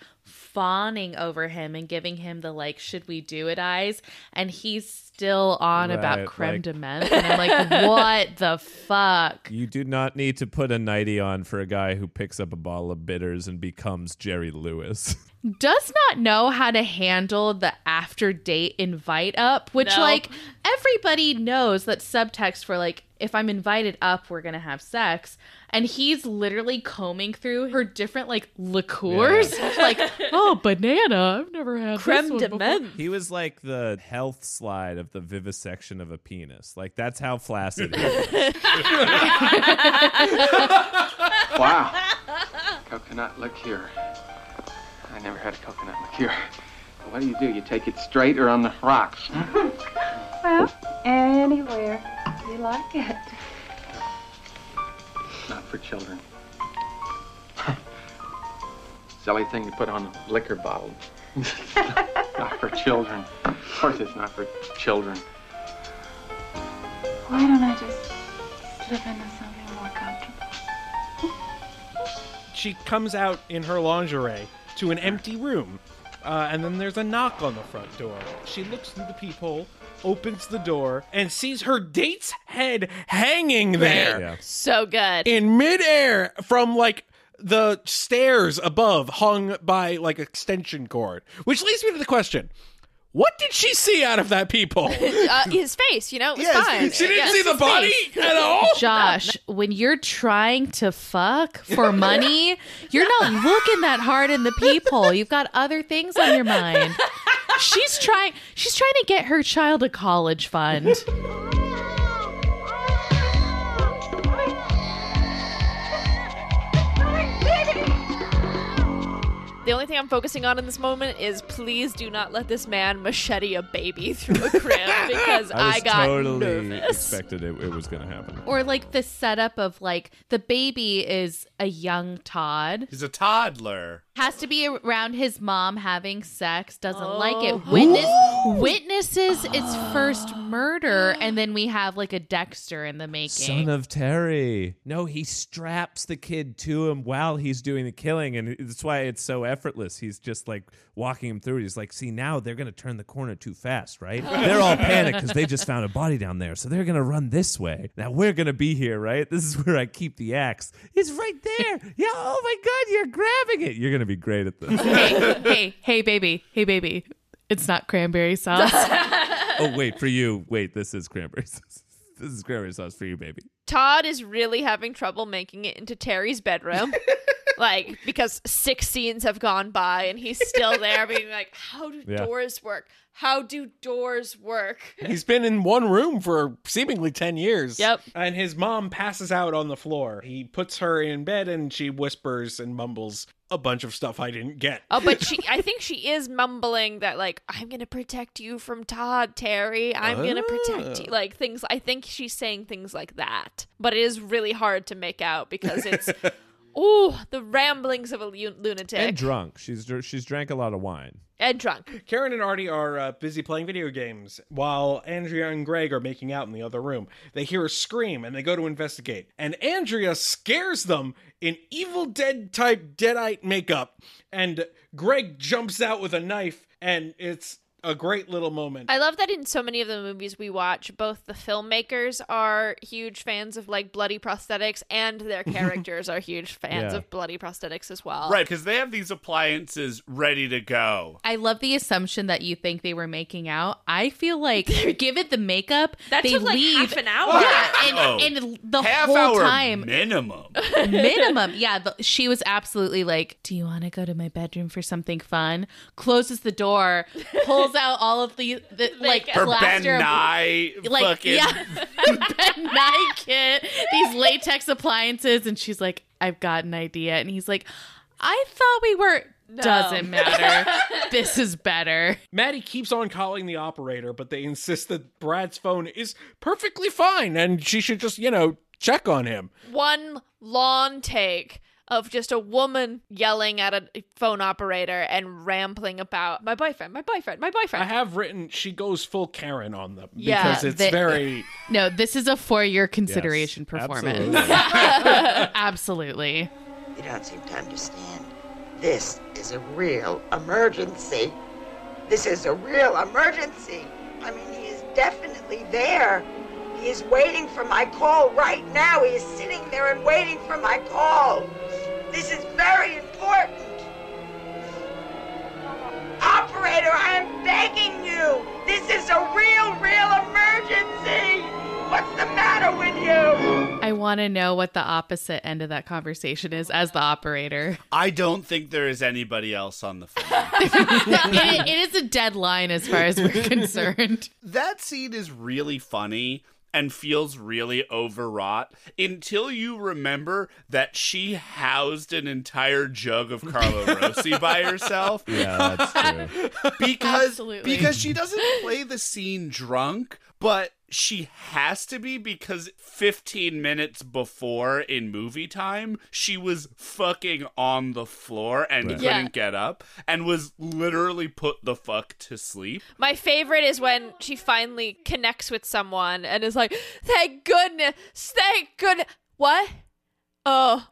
fawning over him and giving him the like should we do it eyes and he's still on about creme like- de menthe and i'm like what the fuck You do not need to put a nightie on for a guy who picks up a bottle of bitters and becomes Jerry Lewis. does not know how to handle the after date invite up which No. like everybody knows that subtext for like if i'm invited up we're gonna have sex and he's literally combing through her different like liqueurs like oh banana i've never had this Creme one de menthe. he was like the health slide of the vivisection of a penis. Like that's how flaccid he is. Wow. Coconut liqueur. I never had a coconut liqueur. What do you do? You take it straight or on the rocks? Well, anywhere you like it. Not for children. Silly thing to put on a liquor bottle. not for children. Of course it's not for children. Why don't I just slip into something more comfortable? she comes out in her lingerie to an empty room. Uh, and then there's a knock on the front door. She looks through the peephole, opens the door, and sees her date's head hanging there Yeah. So good. in midair from like the stairs above, hung by like extension cord. Which leads me to the question: What did she see out of that peephole? uh, his face, you know, it was Yes, fine. she didn't Yeah, see it's the body face. at all. Josh, when you're trying to fuck for money, you're not looking that hard in the peephole. You've got other things on your mind. She's trying she's trying to get her child a college fund. The only thing I'm focusing on in this moment is please do not let this man machete a baby through a crib because I I, got totally nervous. expected it, it was going to happen. Or like the setup of like the baby is a young Todd. He's a toddler. Has to be around his mom having sex, doesn't like Oh. it. Witness witnesses its first murder, and then we have like a Dexter in the making. Son of Terry. No, he straps the kid to him while he's doing the killing, and that's why it's so effortless. He's just like walking him through. He's like, "See, now they're gonna turn the corner too fast, right? They're all panicked because they just found a body down there, so they're gonna run this way. Now we're gonna be here, right? This is where I keep the axe. It's right there. Yeah. Oh my God, you're grabbing it. You're gonna be great at this. hey, hey, hey, baby, hey, baby. It's not cranberry sauce. oh wait, for you. Wait, this is cranberry sauce. This is cranberry sauce for you, baby. Todd is really having trouble making it into Terry's bedroom. like, because six scenes have gone by and he's still there being like, How do Yeah. doors work? How do doors work? He's been in one room for seemingly 10 years. Yep. And his mom passes out on the floor. He puts her in bed and she whispers and mumbles a bunch of stuff I didn't get. Oh, but she I think she is mumbling that like, I'm gonna protect you from Todd, Terry. I'm gonna protect you. Oh. Like things I think she's saying things like that. But it is really hard to make out because it's Ooh, the ramblings of a lu- lunatic. And drunk. She's dr- she's drank a lot of wine. And drunk. Karen and Artie are uh, busy playing video games while Andrea and Greg are making out in the other room. They hear a scream and they go to investigate. And Andrea scares them in Evil Dead type Deadite makeup. And Greg jumps out with a knife, and it's a great little moment. I love that in so many of the movies we watch, both the filmmakers are huge fans of like bloody prosthetics and their characters are huge fans Yeah. of bloody prosthetics as well. Right, because they have these appliances ready to go. I love the assumption that you think they were making out. I feel like, give it the makeup, That they took, like, leave half an hour. Yeah, and, Oh. and the Half whole hour time, minimum. minimum. Yeah, the, she was absolutely like, "Do you want to go to my bedroom for something fun?" Closes the door, pulls out all of the, the like Her Ben plaster of- Nye like fucking. yeah, Ben Nye kit, these latex appliances, and she's like, "I've got an idea," and he's like, "I thought we were." Doesn't matter. this is better. Maddie keeps on calling the operator, but they insist that Brad's phone is perfectly fine and she should just, you know, check on him. One long take of just a woman yelling at a phone operator and rambling about my boyfriend, my boyfriend, my boyfriend. I have written she goes full Karen on them Yeah, because it's they- very No, this is a for your consideration performance. absolutely. Absolutely. You don't seem to understand. This is a real emergency. This is a real emergency. I mean, he is definitely there. He is waiting for my call right now. He is sitting there and waiting for my call. This is very important. Operator, I am begging you. This is a real, real emergency. What's the matter with you? I want to know what the opposite end of that conversation is as the operator. I don't think there is anybody else on the phone. it, it is a dead line as far as we're concerned. that scene is really funny and feels really overwrought until you remember that she housed an entire jug of Carlo Rossi by herself. Yeah, that's true. because Absolutely. because she doesn't play the scene drunk, but she has to be because 15 minutes before in movie time, she was fucking on the floor and Right. couldn't Yeah. get up and was literally put the fuck to sleep. My favorite is when she finally connects with someone and is like, "Thank goodness, thank goodness." What? Oh,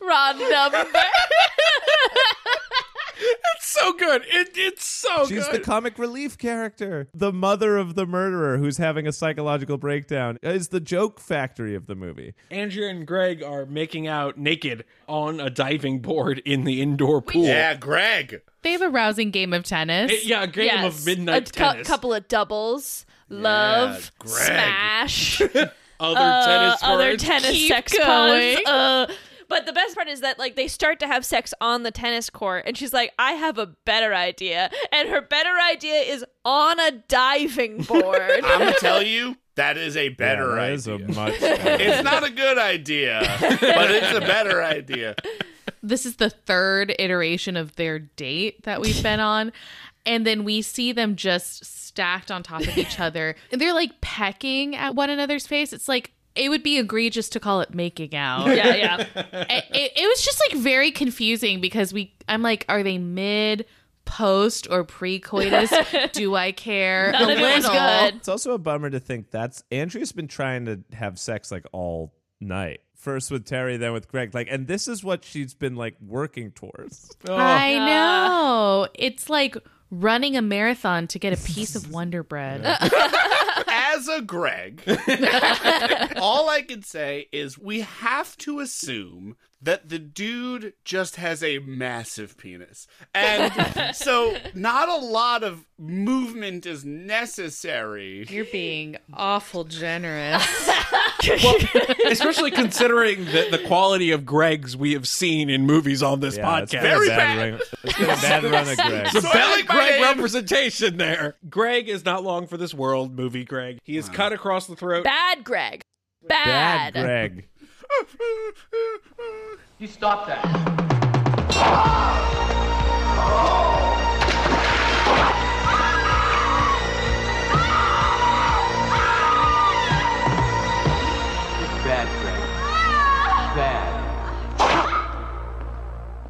Rob Marathon number. It's so good. It, it's so good. She's good. the comic relief character. The mother of the murderer who's having a psychological breakdown is the joke factory of the movie. Andrea and Greg are making out naked on a diving board in the indoor pool. Yeah, Greg. They have a rousing game of tennis. It- yeah, a game Yes. of midnight a cou- tennis. couple of doubles, love, Greg. smash, Other uh, tennis other words. tennis Keep sex going. puns. Uh, but the best part is that like they start to have sex on the tennis court, and she's like, "I have a better idea," and her better idea is on a diving board. I'm gonna tell you that is a better yeah, idea. is a much better it's not a good idea, but it's a better idea. this is the third iteration of their date that we've been on. And then we see them just stacked on top of each other. And they're like pecking at one another's face. It's like, it would be egregious to call it making out. yeah, yeah. it, it, it was just like very confusing because we, I'm like, are they mid, post, or pre coitus? Do I care? None a of it was little. good. It's also a bummer to think that's Andrea's been trying to have sex like all night. First with Terry, then with Greg. Like, and this is what she's been like working towards. I know. It's like running a marathon to get a piece of Wonder Bread. As a Greg, all I can say is we have to assume that the dude just has a massive penis. And so not a lot of movement is necessary. You're being awful generous. Especially considering the, the quality of Greg's we have seen in movies on this Yeah, podcast. been a bad run- it's been a bad run of Greg. It's a So bad like Greg representation there. Greg is not long for this world, movie Greg. He is cut across the throat. Bad Greg. Bad. Bad Greg. You stop that. Bad, Greg. Bad.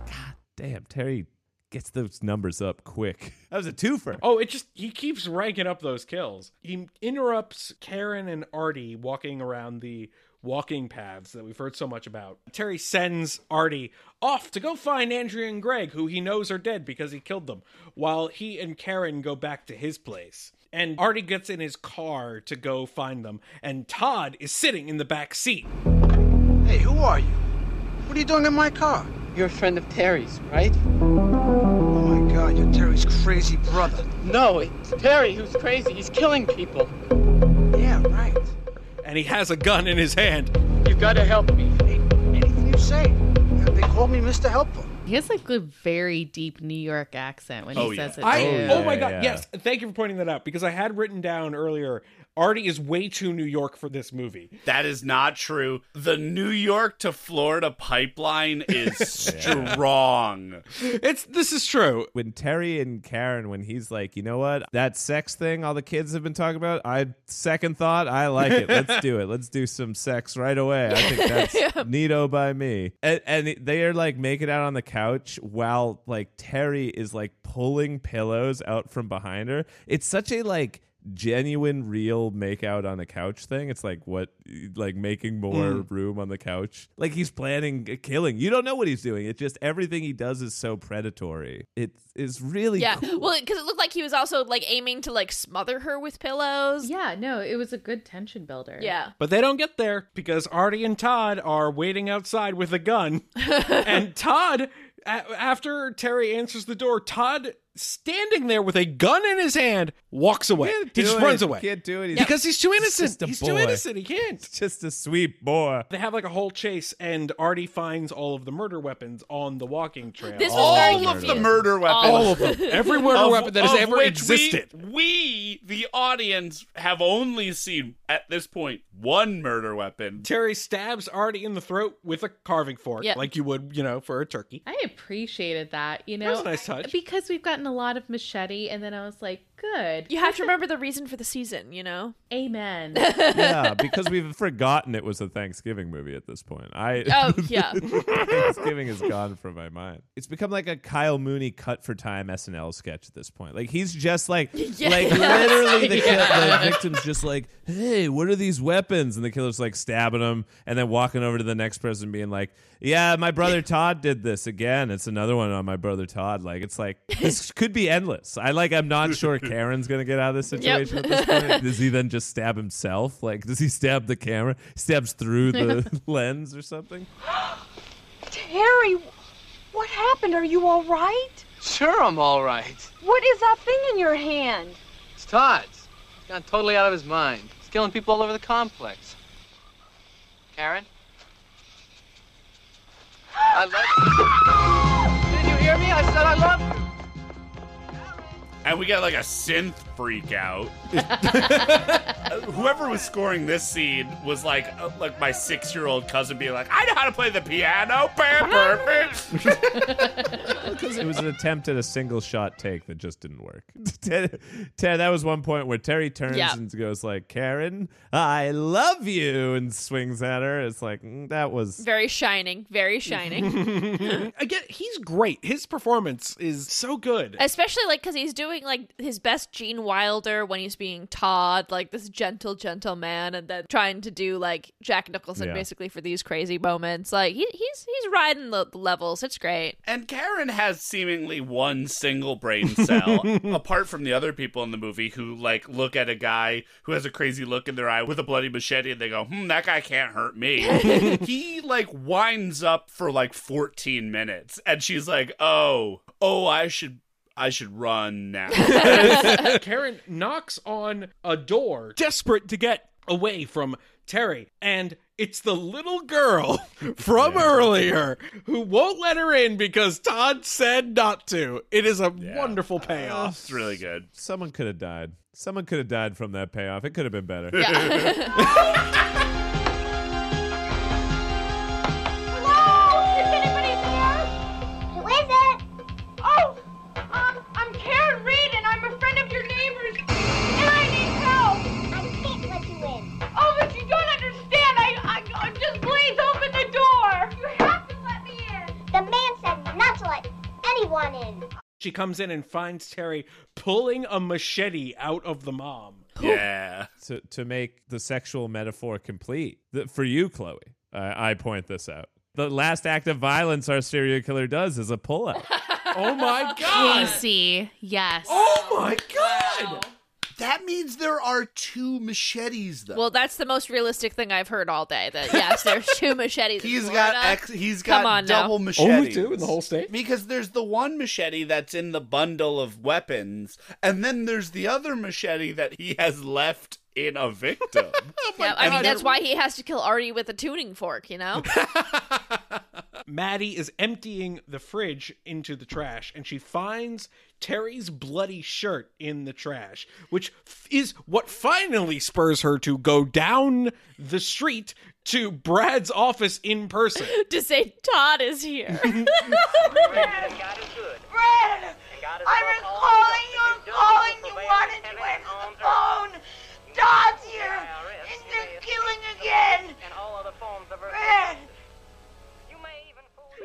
God damn, Terry gets those numbers up quick. That was a twofer. Oh, it just he keeps ranking up those kills. He interrupts Karen and Artie walking around the walking paths that we've heard so much about. Terry sends Artie off to go find Andrea and Greg, who he knows are dead because he killed them, while he and Karen go back to his place. And Artie gets in his car to go find them, and Todd is sitting in the back seat. Hey, who are you? What are you doing in my car? You're a friend of Terry's, right? Oh my god, you're Terry's crazy brother. No, it's Terry who's crazy. He's killing people. Yeah, right. And he has a gun in his hand. You've got to help me. Anything you say. They call me Mr. Helpful. He has like a very deep New York accent when he Oh, says yeah. it. I too. oh my god, yeah. yes. Thank you for pointing that out because I had written down earlier Artie is way too New York for this movie. That is not true. The New York to Florida pipeline is strong. It's this is true. When Terry and Karen, when he's like, you know what, that sex thing all the kids have been talking about, I second thought, I like it. Let's do it. Let's do some sex right away. I think that's neato by me. And, and they are like making out on the couch while like Terry is like pulling pillows out from behind her. It's such a like genuine real make out on a couch thing it's like what like making more hmm. room on the couch like he's planning a killing you don't know what he's doing it's just everything he does is so predatory it is really Yeah. cool. Well, because it looked like he was also like aiming to like smother her with pillows. Yeah, no, it was a good tension builder. Yeah. But they don't get there because Artie and Todd are waiting outside with a gun. and Todd, a- after Terry answers the door, Todd, standing there with a gun in his hand, walks away. He just it. runs away. Can't do it. He's- because he's too innocent. just a He's too innocent. He can't. It's just a sweet boy They have like a whole chase, and Artie finds all of the murder weapons on the walking trail. This was very All of the murder weapons. all of them. Every murder Of- weapon that has ever which existed. We, we, the audience, have only seen at this point one murder weapon. Terry stabs Artie in the throat with a carving fork, Yeah. like you would, you know, for a turkey. I appreciated that, you know. That's a nice touch. Because we've gotten a lot of machete, and then I was like, good. You have to remember the reason for the season, you know? Amen. yeah, because we've forgotten it was a Thanksgiving movie at this point. I Oh, yeah. Thanksgiving is gone from my mind. It's become like a Kyle Mooney cut for time SNL sketch at this point. Like he's just like Yes. like literally the, kill- Yeah. the victim's just like, "Hey, what are these weapons?" and the killer's like stabbing him and then walking over to the next person being like, "Yeah, my brother Todd did this again. It's another one on my brother Todd." Like it's like this could be endless. I like I'm not sure Karen's going to get out of this Yep. situation at this point. Does he then just stab himself? Like does he stab the camera? Stabs through the lens or something? Terry, what happened? Are you all right? Sure, I'm all right. What is that thing in your hand? It's Todd's. He's gone totally out of his mind. He's killing people all over the complex. Karen? I love you. Didn't you hear me? I said I love you. And we got like a synth freak out. Whoever was scoring this scene was like uh, like my six year old cousin being like, I know how to play the piano. Bam, perfect. Because it was an attempt at a single shot take that just didn't work. Ted, Ted, that was one point where Terry turns Yeah. and goes like, "Karen, I love you," and swings at her. It's like mm, that was Very shining, very shining. Again, he's great. His performance is so good. Especially like because he's doing like his best Gene Wilder when he's being Todd, like this gentle, gentle man, and then trying to do like Jack Nicholson Yeah. basically for these crazy moments. Like he, he's he's riding the, the levels. It's great. And Karen has seemingly one single brain cell, apart from the other people in the movie who like look at a guy who has a crazy look in their eye with a bloody machete and they go, "Hmm, that guy can't hurt me." he like winds up for like 14 minutes, and she's like, "Oh, oh, I should." I should run now. Karen knocks on a door, desperate to get away from Terry, and it's the little girl from earlier who won't let her in because Todd said not to. It is a wonderful uh, payoff. it's really good. someone could have died. Someone could have died from that payoff. It could have been better. Hello? She comes in and finds Terry pulling a machete out of the mom. Yeah. To to make the sexual metaphor complete the, for you, Chloe, I I point this out. The last act of violence our serial killer does is a pullout. oh my god! Casey, yes. Oh my god! That means there are two machetes though. Well, that's the most realistic thing I've heard all day. That yes, there's two machetes. in He's Florida. got ex- he's Come got on now. double machetes. Only two in the whole state? Because there's the one machete that's in the bundle of weapons, and then there's the other machete that he has left in a victim. Yeah, I mean that's why he has to kill Artie with a tuning fork. You know. Maddie is emptying the fridge into the trash and she finds Terry's bloody shirt in the trash, which f- is what finally spurs her to go down the street to Brad's office in person. to say Todd is here. Brad, I've been calling you and calling you. Why did you answer the phone? Todd's here, and they're killing again. Brad.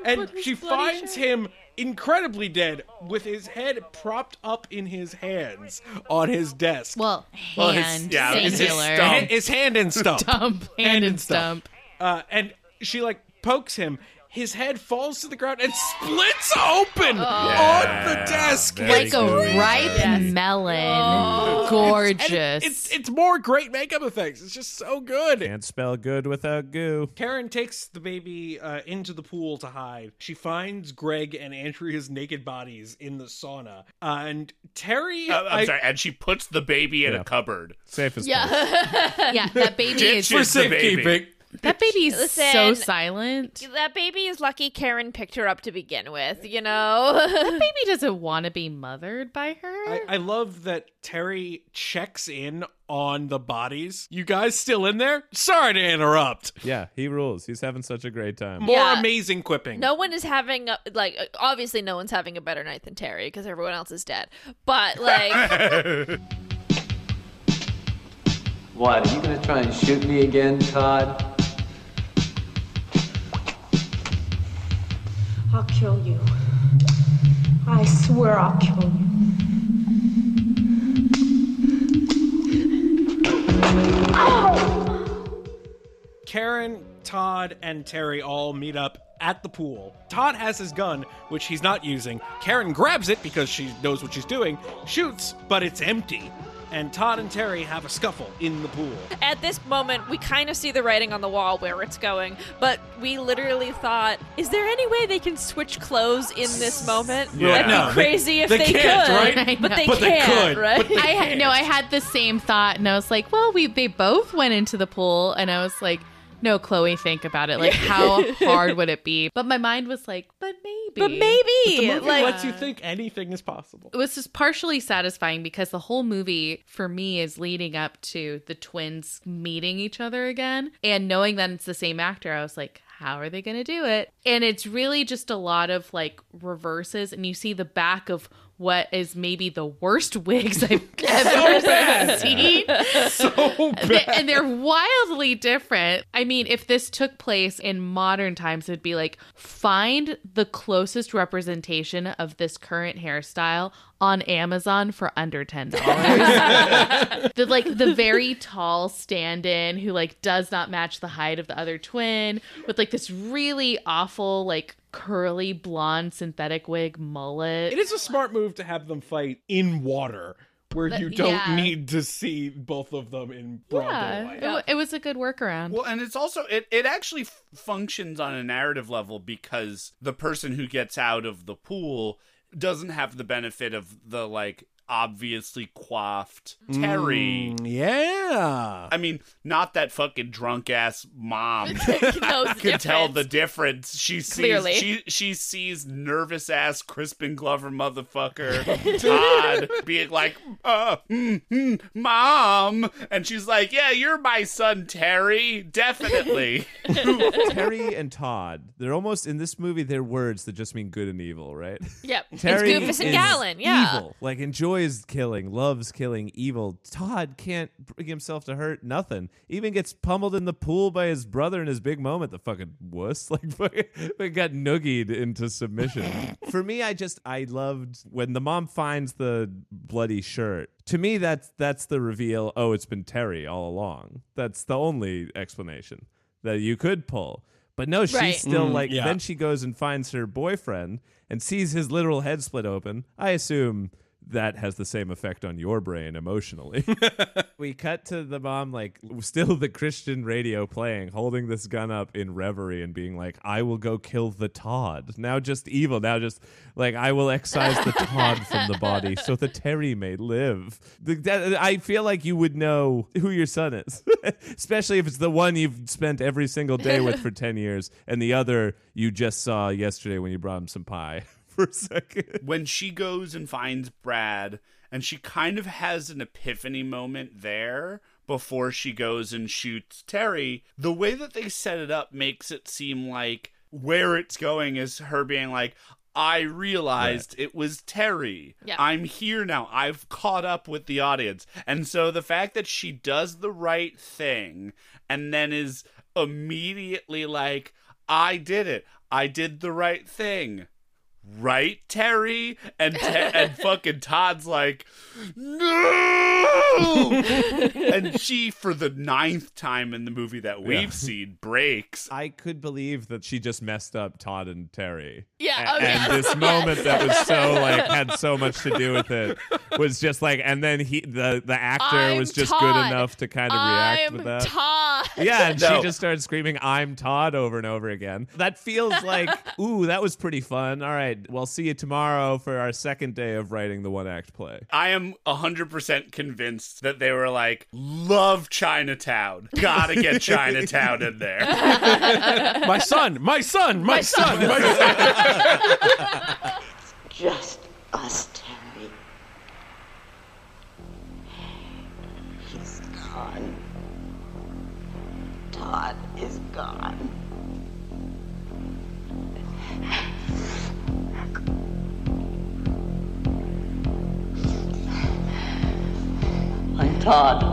And she finds him incredibly dead with his head propped up in his hands on his desk. Well, Well, his- hand yeah, his- his singular. stump. His hand and stump. Stump, hand and stump. Uh, and she like pokes him. His head falls to the ground and splits open on the desk. like a It's- ripe melon. Gorgeous. It's it's more great makeup effects. It's just so good. Can't spell good without goo. Karen takes the baby uh, into the pool to hide. She finds Greg and Andrea's naked bodies in the sauna. Uh, and Terry, Uh, I'm I- sorry, and she puts the baby in Yeah. a cupboard. Safe as yeah, yeah, that baby is Ditches the baby. safekeeping. That baby's Listen, so silent. That baby is lucky Karen picked her up to begin with, you know? that baby doesn't want to be mothered by her. I, I love that Terry checks in on the bodies. You guys still in there? Sorry to interrupt. Yeah, he rules. He's having such a great time. More Yeah. amazing quipping. No one is having, a, like, uh, obviously no one's having a better night than Terry because everyone else is dead. But, like, What, are you gonna try and shoot me again, Todd? I'll kill you. I swear I'll kill you. Karen, Todd, and Terry all meet up at the pool. Todd has his gun, which he's not using. Karen grabs it because she knows what she's doing, shoots, but it's empty. And Todd and Terry have a scuffle in the pool. at this moment, we kind of see the writing on the wall where it's going, but we literally thought, is there any way they can switch clothes in this moment? Yeah. That'd No, be they- crazy if they they, can't, could, right? but they But can't, could, right? but they I had no, I had the same thought, and I was like, well, we they both went into the pool, and I was like, no, Chloe, think about it. Like, how hard would it be? But my mind was like, but maybe, But maybe, The movie like, lets you think anything is possible. it was just partially satisfying because the whole movie for me is leading up to the twins meeting each other again and knowing that it's the same actor i was like how are they going to do it and it's really just a lot of like reverses and you see the back of what is maybe the worst wigs I've ever seen. So They- and they're wildly different. I mean, if this took place in modern times, it'd be like find the closest representation of this current hairstyle on Amazon for under ten dollars. the like the very tall stand-in who like does not match the height of the other twin with like this really awful like curly blonde synthetic wig mullet. It is a smart move to have them fight in water where But- you don't yeah. need to see both of them in broad yeah, daylight. it, wa- it was a good workaround. Well, and it's also it it actually f- functions on a narrative level because the person who gets out of the pool doesn't have the benefit of the like obviously quaffed Terry. Mm, yeah. I mean, not that fucking drunk ass mom Knows the could tell the difference. She sees Clearly. she she sees nervous ass Crispin Glover motherfucker Todd being like, uh, mm, mm, "Mom," and she's like, "Yeah, you're my son, Terry, definitely." Terry and Todd, they're almost in this movie. They're words that just mean good and evil, right? Yep. Terry it's Goofus and is Gallant, yeah. evil. Like enjoys killing, loves killing, evil. Todd can't bring himself to hurt nothing. Even gets pummeled in the pool by his brother in his big moment. The fucking wuss, like fucking got noogied into submission. For me, I just I loved when the mom finds the bloody shirt. To me, that's that's the reveal. Oh, it's been Terry all along. That's the only explanation that you could pull. But no, she's Right. still Mm, like. yeah. Then she goes and finds her boyfriend and sees his literal head split open. I assume that has the same effect on your brain emotionally. we cut to the mom, like, still the Christian radio playing, holding this gun up in reverie and being like, I will go kill the Todd. Now just evil. Now just like, I will excise the Todd from the body so the Terry may live. The- that- I feel like you would know who your son is, especially if it's the one you've spent every single day with for 10 years and the other you just saw yesterday when you brought him some pie. For a second. when she goes and finds Brad, and she kind of has an epiphany moment there before she goes and shoots Terry, the way that they set it up makes it seem like where it's going is her being like, I realized it was Terry. Yeah. I'm here now. I've caught up with the audience. And so the fact that she does the right thing and then is immediately like, I did it. I did the right thing right, Terry? And Te- and fucking Todd's like, no. and she, for the ninth time in the movie that we've Yeah. seen, breaks. I could believe that she just messed up Todd and Terry. Yeah, A- oh, yeah. and this moment that was so like had so much to do with it was just like, and then he the the actor I'm was just Todd. good enough to kind of react I'm with that. Todd. Yeah, and No. she just started screaming, "I'm Todd" over and over again. That feels like, ooh, that was pretty fun. All right, right. We'll see you tomorrow for our second day of writing the one act play. I am 100% convinced that they were like, love Chinatown. Gotta get Chinatown in there. my son, my son, my, son, my son. Just us, Terry. He's gone. Todd is gone. Todd.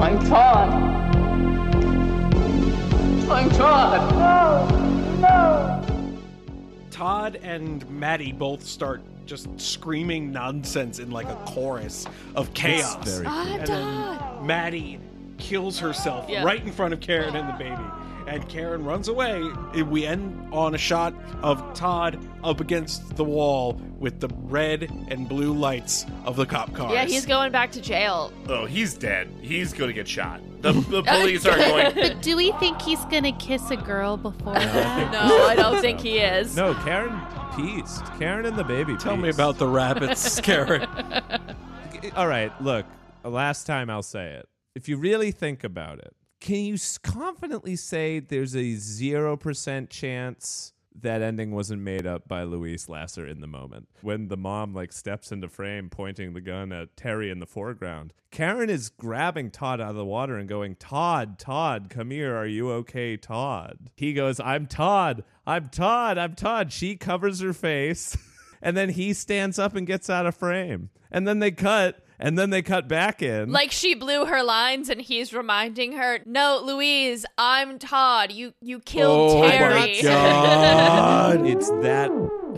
I'm Todd. I'm Todd. No, no. Todd and Maddie both start just screaming nonsense in like a chorus of chaos. very Ah, and then Maddie kills herself Yeah. right in front of Karen and the baby. And Karen runs away. We end on a shot of Todd up against the wall with the red and blue lights of the cop cars. Yeah, he's going back to jail. Oh, he's dead. He's gonna get shot. The, the police are going. But do we think he's gonna kiss a girl before that? No, I don't think he is. No, Karen pieced. Karen and the baby. Tell me about the rabbits, Karen. All right, look. Last time I'll say it. If you really think about it, can you confidently say there's a zero percent chance that ending wasn't made up by Louise Lasser in the moment when the mom like steps into frame, pointing the gun at Terry in the foreground? Karen is grabbing Todd out of the water and going, "Todd, Todd, come here. Are you okay, Todd?" He goes, "I'm Todd. I'm Todd. I'm Todd." She covers her face. And then he stands up and gets out of frame. And then they cut, and then they cut back in. Like she blew her lines, and he's reminding her, "No, Louise, I'm Todd. You you killed Oh my Terry." God. it's that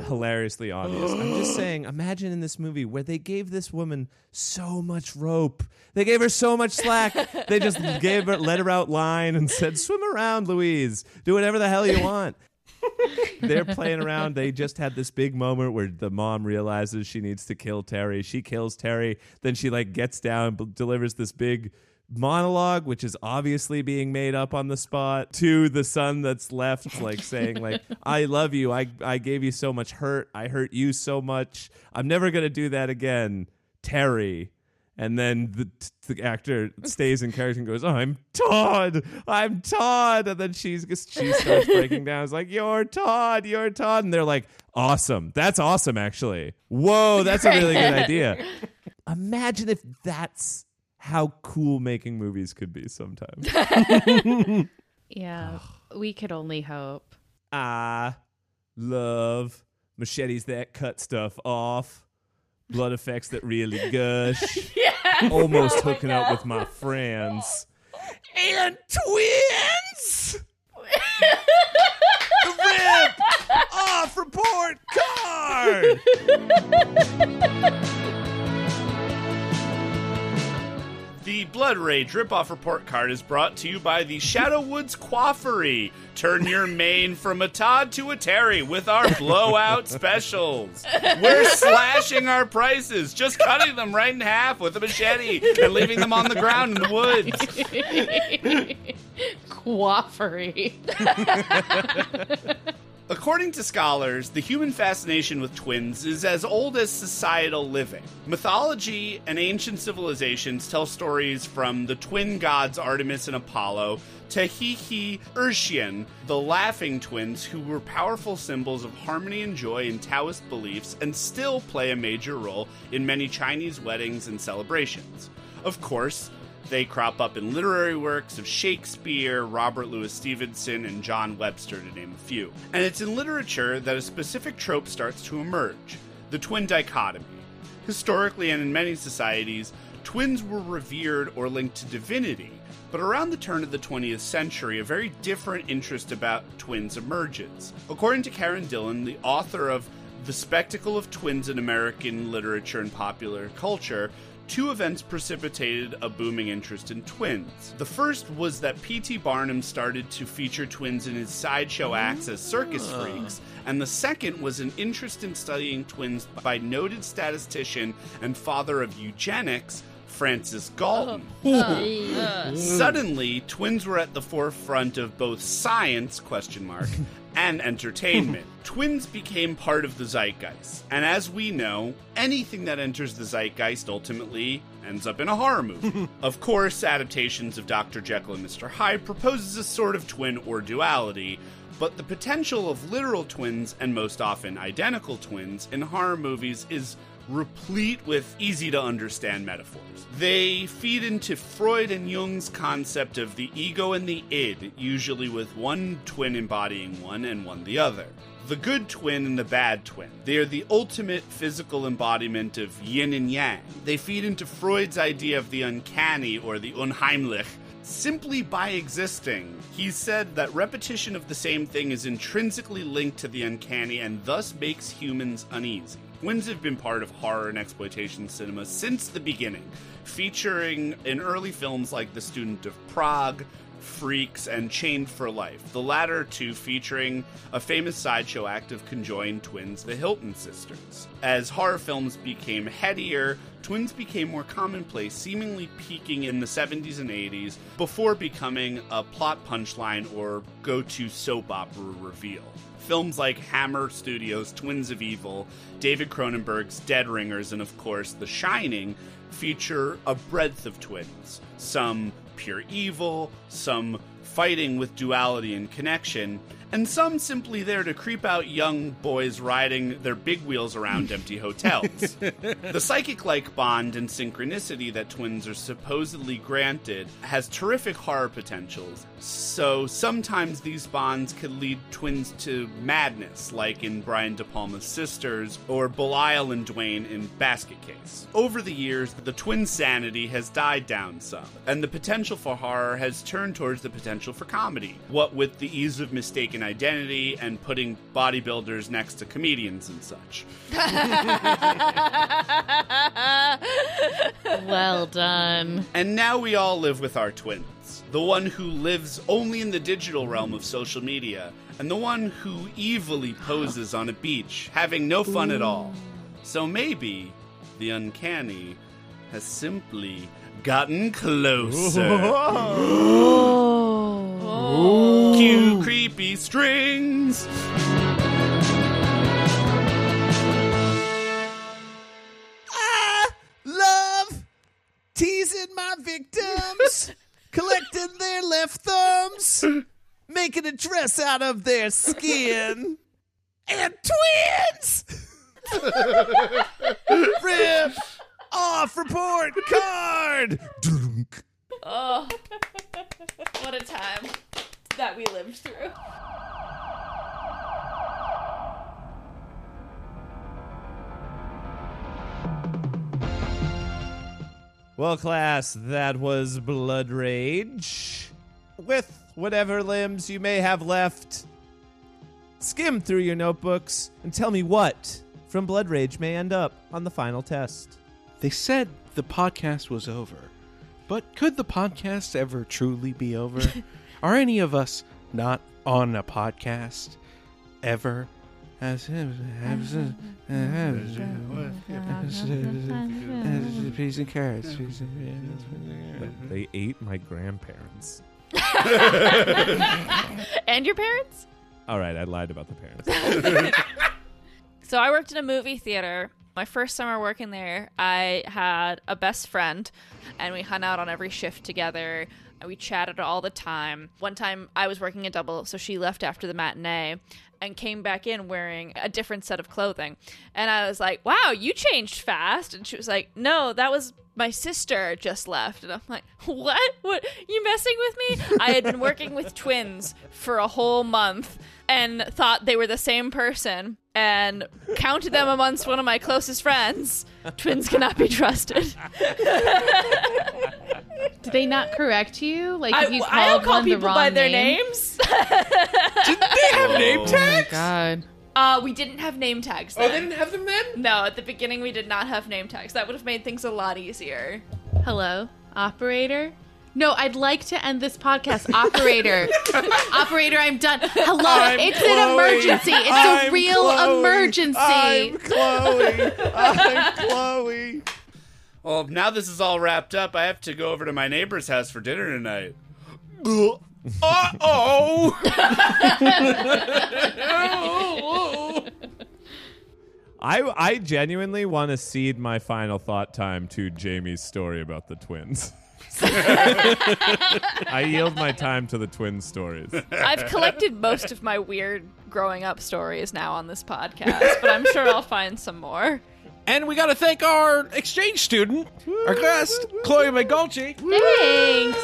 hilariously obvious. I'm just saying, imagine in this movie where they gave this woman so much rope. They gave her so much slack. they just gave her, let her out line and said, swim around, Louise. Do whatever the hell you want. They're playing around. They just had this big moment where the mom realizes she needs to kill Terry. She kills Terry. Then she like gets down, b- delivers this big monologue, which is obviously being made up on the spot to the son that's left, like saying like, "I love you. I I gave you so much hurt. I hurt you so much. I'm never gonna do that again, Terry." And then the, the actor stays in character and goes, "Oh, "I'm Todd. I'm Todd." And then she's she starts breaking down. It's like, "You're Todd. You're Todd." And they're like, "Awesome. That's awesome. Actually, whoa, that's a really good idea." Imagine if that's how cool making movies could be sometimes. Yeah, we could only hope. I love machetes that cut stuff off, blood effects that really gush, Yes! almost Oh my hooking up with my friends, and twins. the rip off report card. The Blood Rage ripoff report card is brought to you by the Shadow Woods Coiffery. Turn your mane from a Todd to a Terry with our blowout specials. We're slashing our prices, just cutting them right in half with a machete and leaving them on the ground in the woods. Coiffery. According to scholars, the human fascination with twins is as old as societal living. Mythology and ancient civilizations tell stories from the twin gods Artemis and Apollo to Hehe Erxian, the laughing twins who were powerful symbols of harmony and joy in Taoist beliefs and still play a major role in many Chinese weddings and celebrations. Of course, they crop up in literary works of Shakespeare, Robert Louis Stevenson, and John Webster, to name a few. And it's in literature that a specific trope starts to emerge the twin dichotomy. Historically, and in many societies, twins were revered or linked to divinity. But around the turn of the 20th century, a very different interest about twins emerges. According to Karen Dillon, the author of The Spectacle of Twins in American Literature and Popular Culture, two events precipitated a booming interest in twins. The first was that P.T. Barnum started to feature twins in his sideshow acts as circus Ah. freaks, and the second was an interest in studying twins by noted statistician and father of eugenics, Francis Galton. Uh, Suddenly, twins were at the forefront of both science question mark and entertainment. twins became part of the zeitgeist. And as we know, anything that enters the zeitgeist ultimately ends up in a horror movie. of course, adaptations of Dr. Jekyll and Mr. Hyde proposes a sort of twin or duality, but the potential of literal twins and most often identical twins in horror movies is replete with easy to understand metaphors. They feed into Freud and Jung's concept of the ego and the id, usually with one twin embodying one and one the other. The good twin and the bad twin. They are the ultimate physical embodiment of yin and yang. They feed into Freud's idea of the uncanny or the unheimlich, simply by existing. He said that repetition of the same thing is intrinsically linked to the uncanny and thus makes humans uneasy. Twins have been part of horror and exploitation cinema since the beginning, featuring in early films like The Student of Prague, Freaks, and Chained for Life, the latter two featuring a famous sideshow act of conjoined twins, the Hilton sisters. As horror films became headier, twins became more commonplace, seemingly peaking in the 70s and 80s before becoming a plot punchline or go to soap opera reveal. Films like Hammer Studios' Twins of Evil, David Cronenberg's Dead Ringers, and of course The Shining feature a breadth of twins. Some pure evil, some fighting with duality and connection, and some simply there to creep out young boys riding their big wheels around empty hotels. the psychic like bond and synchronicity that twins are supposedly granted has terrific horror potentials, so sometimes these bonds could lead twins to madness, like in Brian De Palma's Sisters or Belial and Duane in Basket Case. Over the years, the twin sanity has died down some, and the potential for horror has turned towards the potential for comedy. What with the ease of mistaken identity and putting bodybuilders next to comedians and such. well done. And now we all live with our twins. The one who lives only in the digital realm of social media, and the one who evilly poses on a beach, having no fun at all. So maybe the uncanny has simply gotten closer. Oh. Cue oh. creepy strings. Love teasing my victims, collecting their left thumbs, making a dress out of their skin, and twins. Rip off report card. Oh, what a time that we lived through. Well, class, that was Blood Rage. With whatever limbs you may have left, skim through your notebooks and tell me what from Blood Rage may end up on the final test. They said the podcast was over, but could the podcast ever truly be over? Are any of us not on a podcast ever? As peas and carrots. They ate my grandparents. and your parents? All right, I lied about the parents. So I worked in a movie theater. My first summer working there, I had a best friend, and we hung out on every shift together. We chatted all the time. One time I was working a double, so she left after the matinee and came back in wearing a different set of clothing. And I was like, wow, you changed fast. And she was like, no, that was my sister just left. And I'm like, what? What? You messing with me? I had been working with twins for a whole month and thought they were the same person and counted them amongst one of my closest friends. Twins cannot be trusted. Did they not correct you? Like I, if you I called don't call one the people wrong by their name? names. Did they have name tags? Oh tags? my god. Uh, we didn't have name tags. Oh, they didn't have them then? No, at the beginning we did not have name tags. That would have made things a lot easier. Hello, operator. No, I'd like to end this podcast. Operator, operator, I'm done. Hello, I'm it's Chloe. an emergency. It's I'm a real Chloe. emergency. I'm Chloe. I'm Chloe. Well, now this is all wrapped up. I have to go over to my neighbor's house for dinner tonight. Uh oh. I I genuinely want to cede my final thought time to Jamie's story about the twins. I yield my time to the twin stories. I've collected most of my weird growing up stories now on this podcast, but I'm sure I'll find some more. And we got to thank our exchange student, our guest, Chloe McGulchy. Thanks.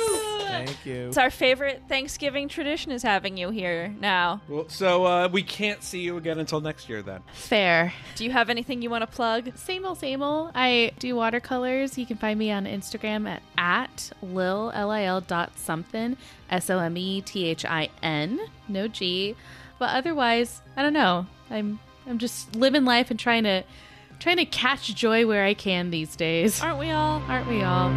Thank you. It's our favorite Thanksgiving tradition is having you here now. Well, so uh, we can't see you again until next year then. Fair. Do you have anything you want to plug? Same old, same old. I do watercolors. You can find me on Instagram at, at lil, L-I-L dot something, S-O-M-E-T-H-I-N, no G. But otherwise, I don't know. I'm I'm just living life and trying to trying to catch joy where I can these days. Aren't we all? Aren't we all?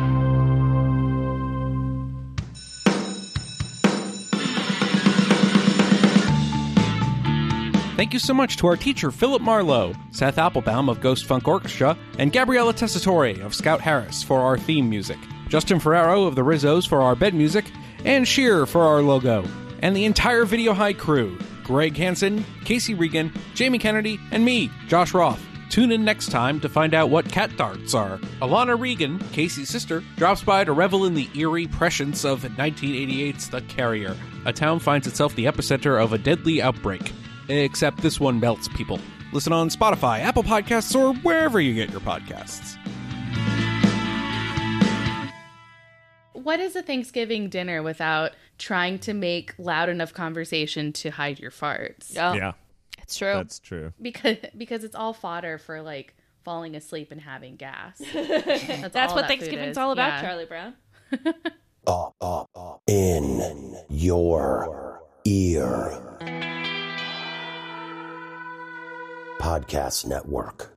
Thank you so much to our teacher, Philip Marlowe, Seth Applebaum of Ghost Funk Orchestra, and Gabriella Tessitore of Scout Harris for our theme music, Justin Ferrero of the Rizzos for our bed music, and Sheer for our logo, and the entire Video High crew Greg Hansen, Casey Regan, Jamie Kennedy, and me, Josh Roth. Tune in next time to find out what cat darts are. Alana Regan, Casey's sister, drops by to revel in the eerie prescience of 1988's The Carrier. A town finds itself the epicenter of a deadly outbreak. Except this one melts people. Listen on Spotify, Apple Podcasts, or wherever you get your podcasts. What is a Thanksgiving dinner without trying to make loud enough conversation to hide your farts? Yeah. It's true. That's true. Because because it's all fodder for like falling asleep and having gas. That's, all what that Thanksgiving's is. all about, Yeah. Charlie Brown. Up, up, up. In your ear. Podcast Network.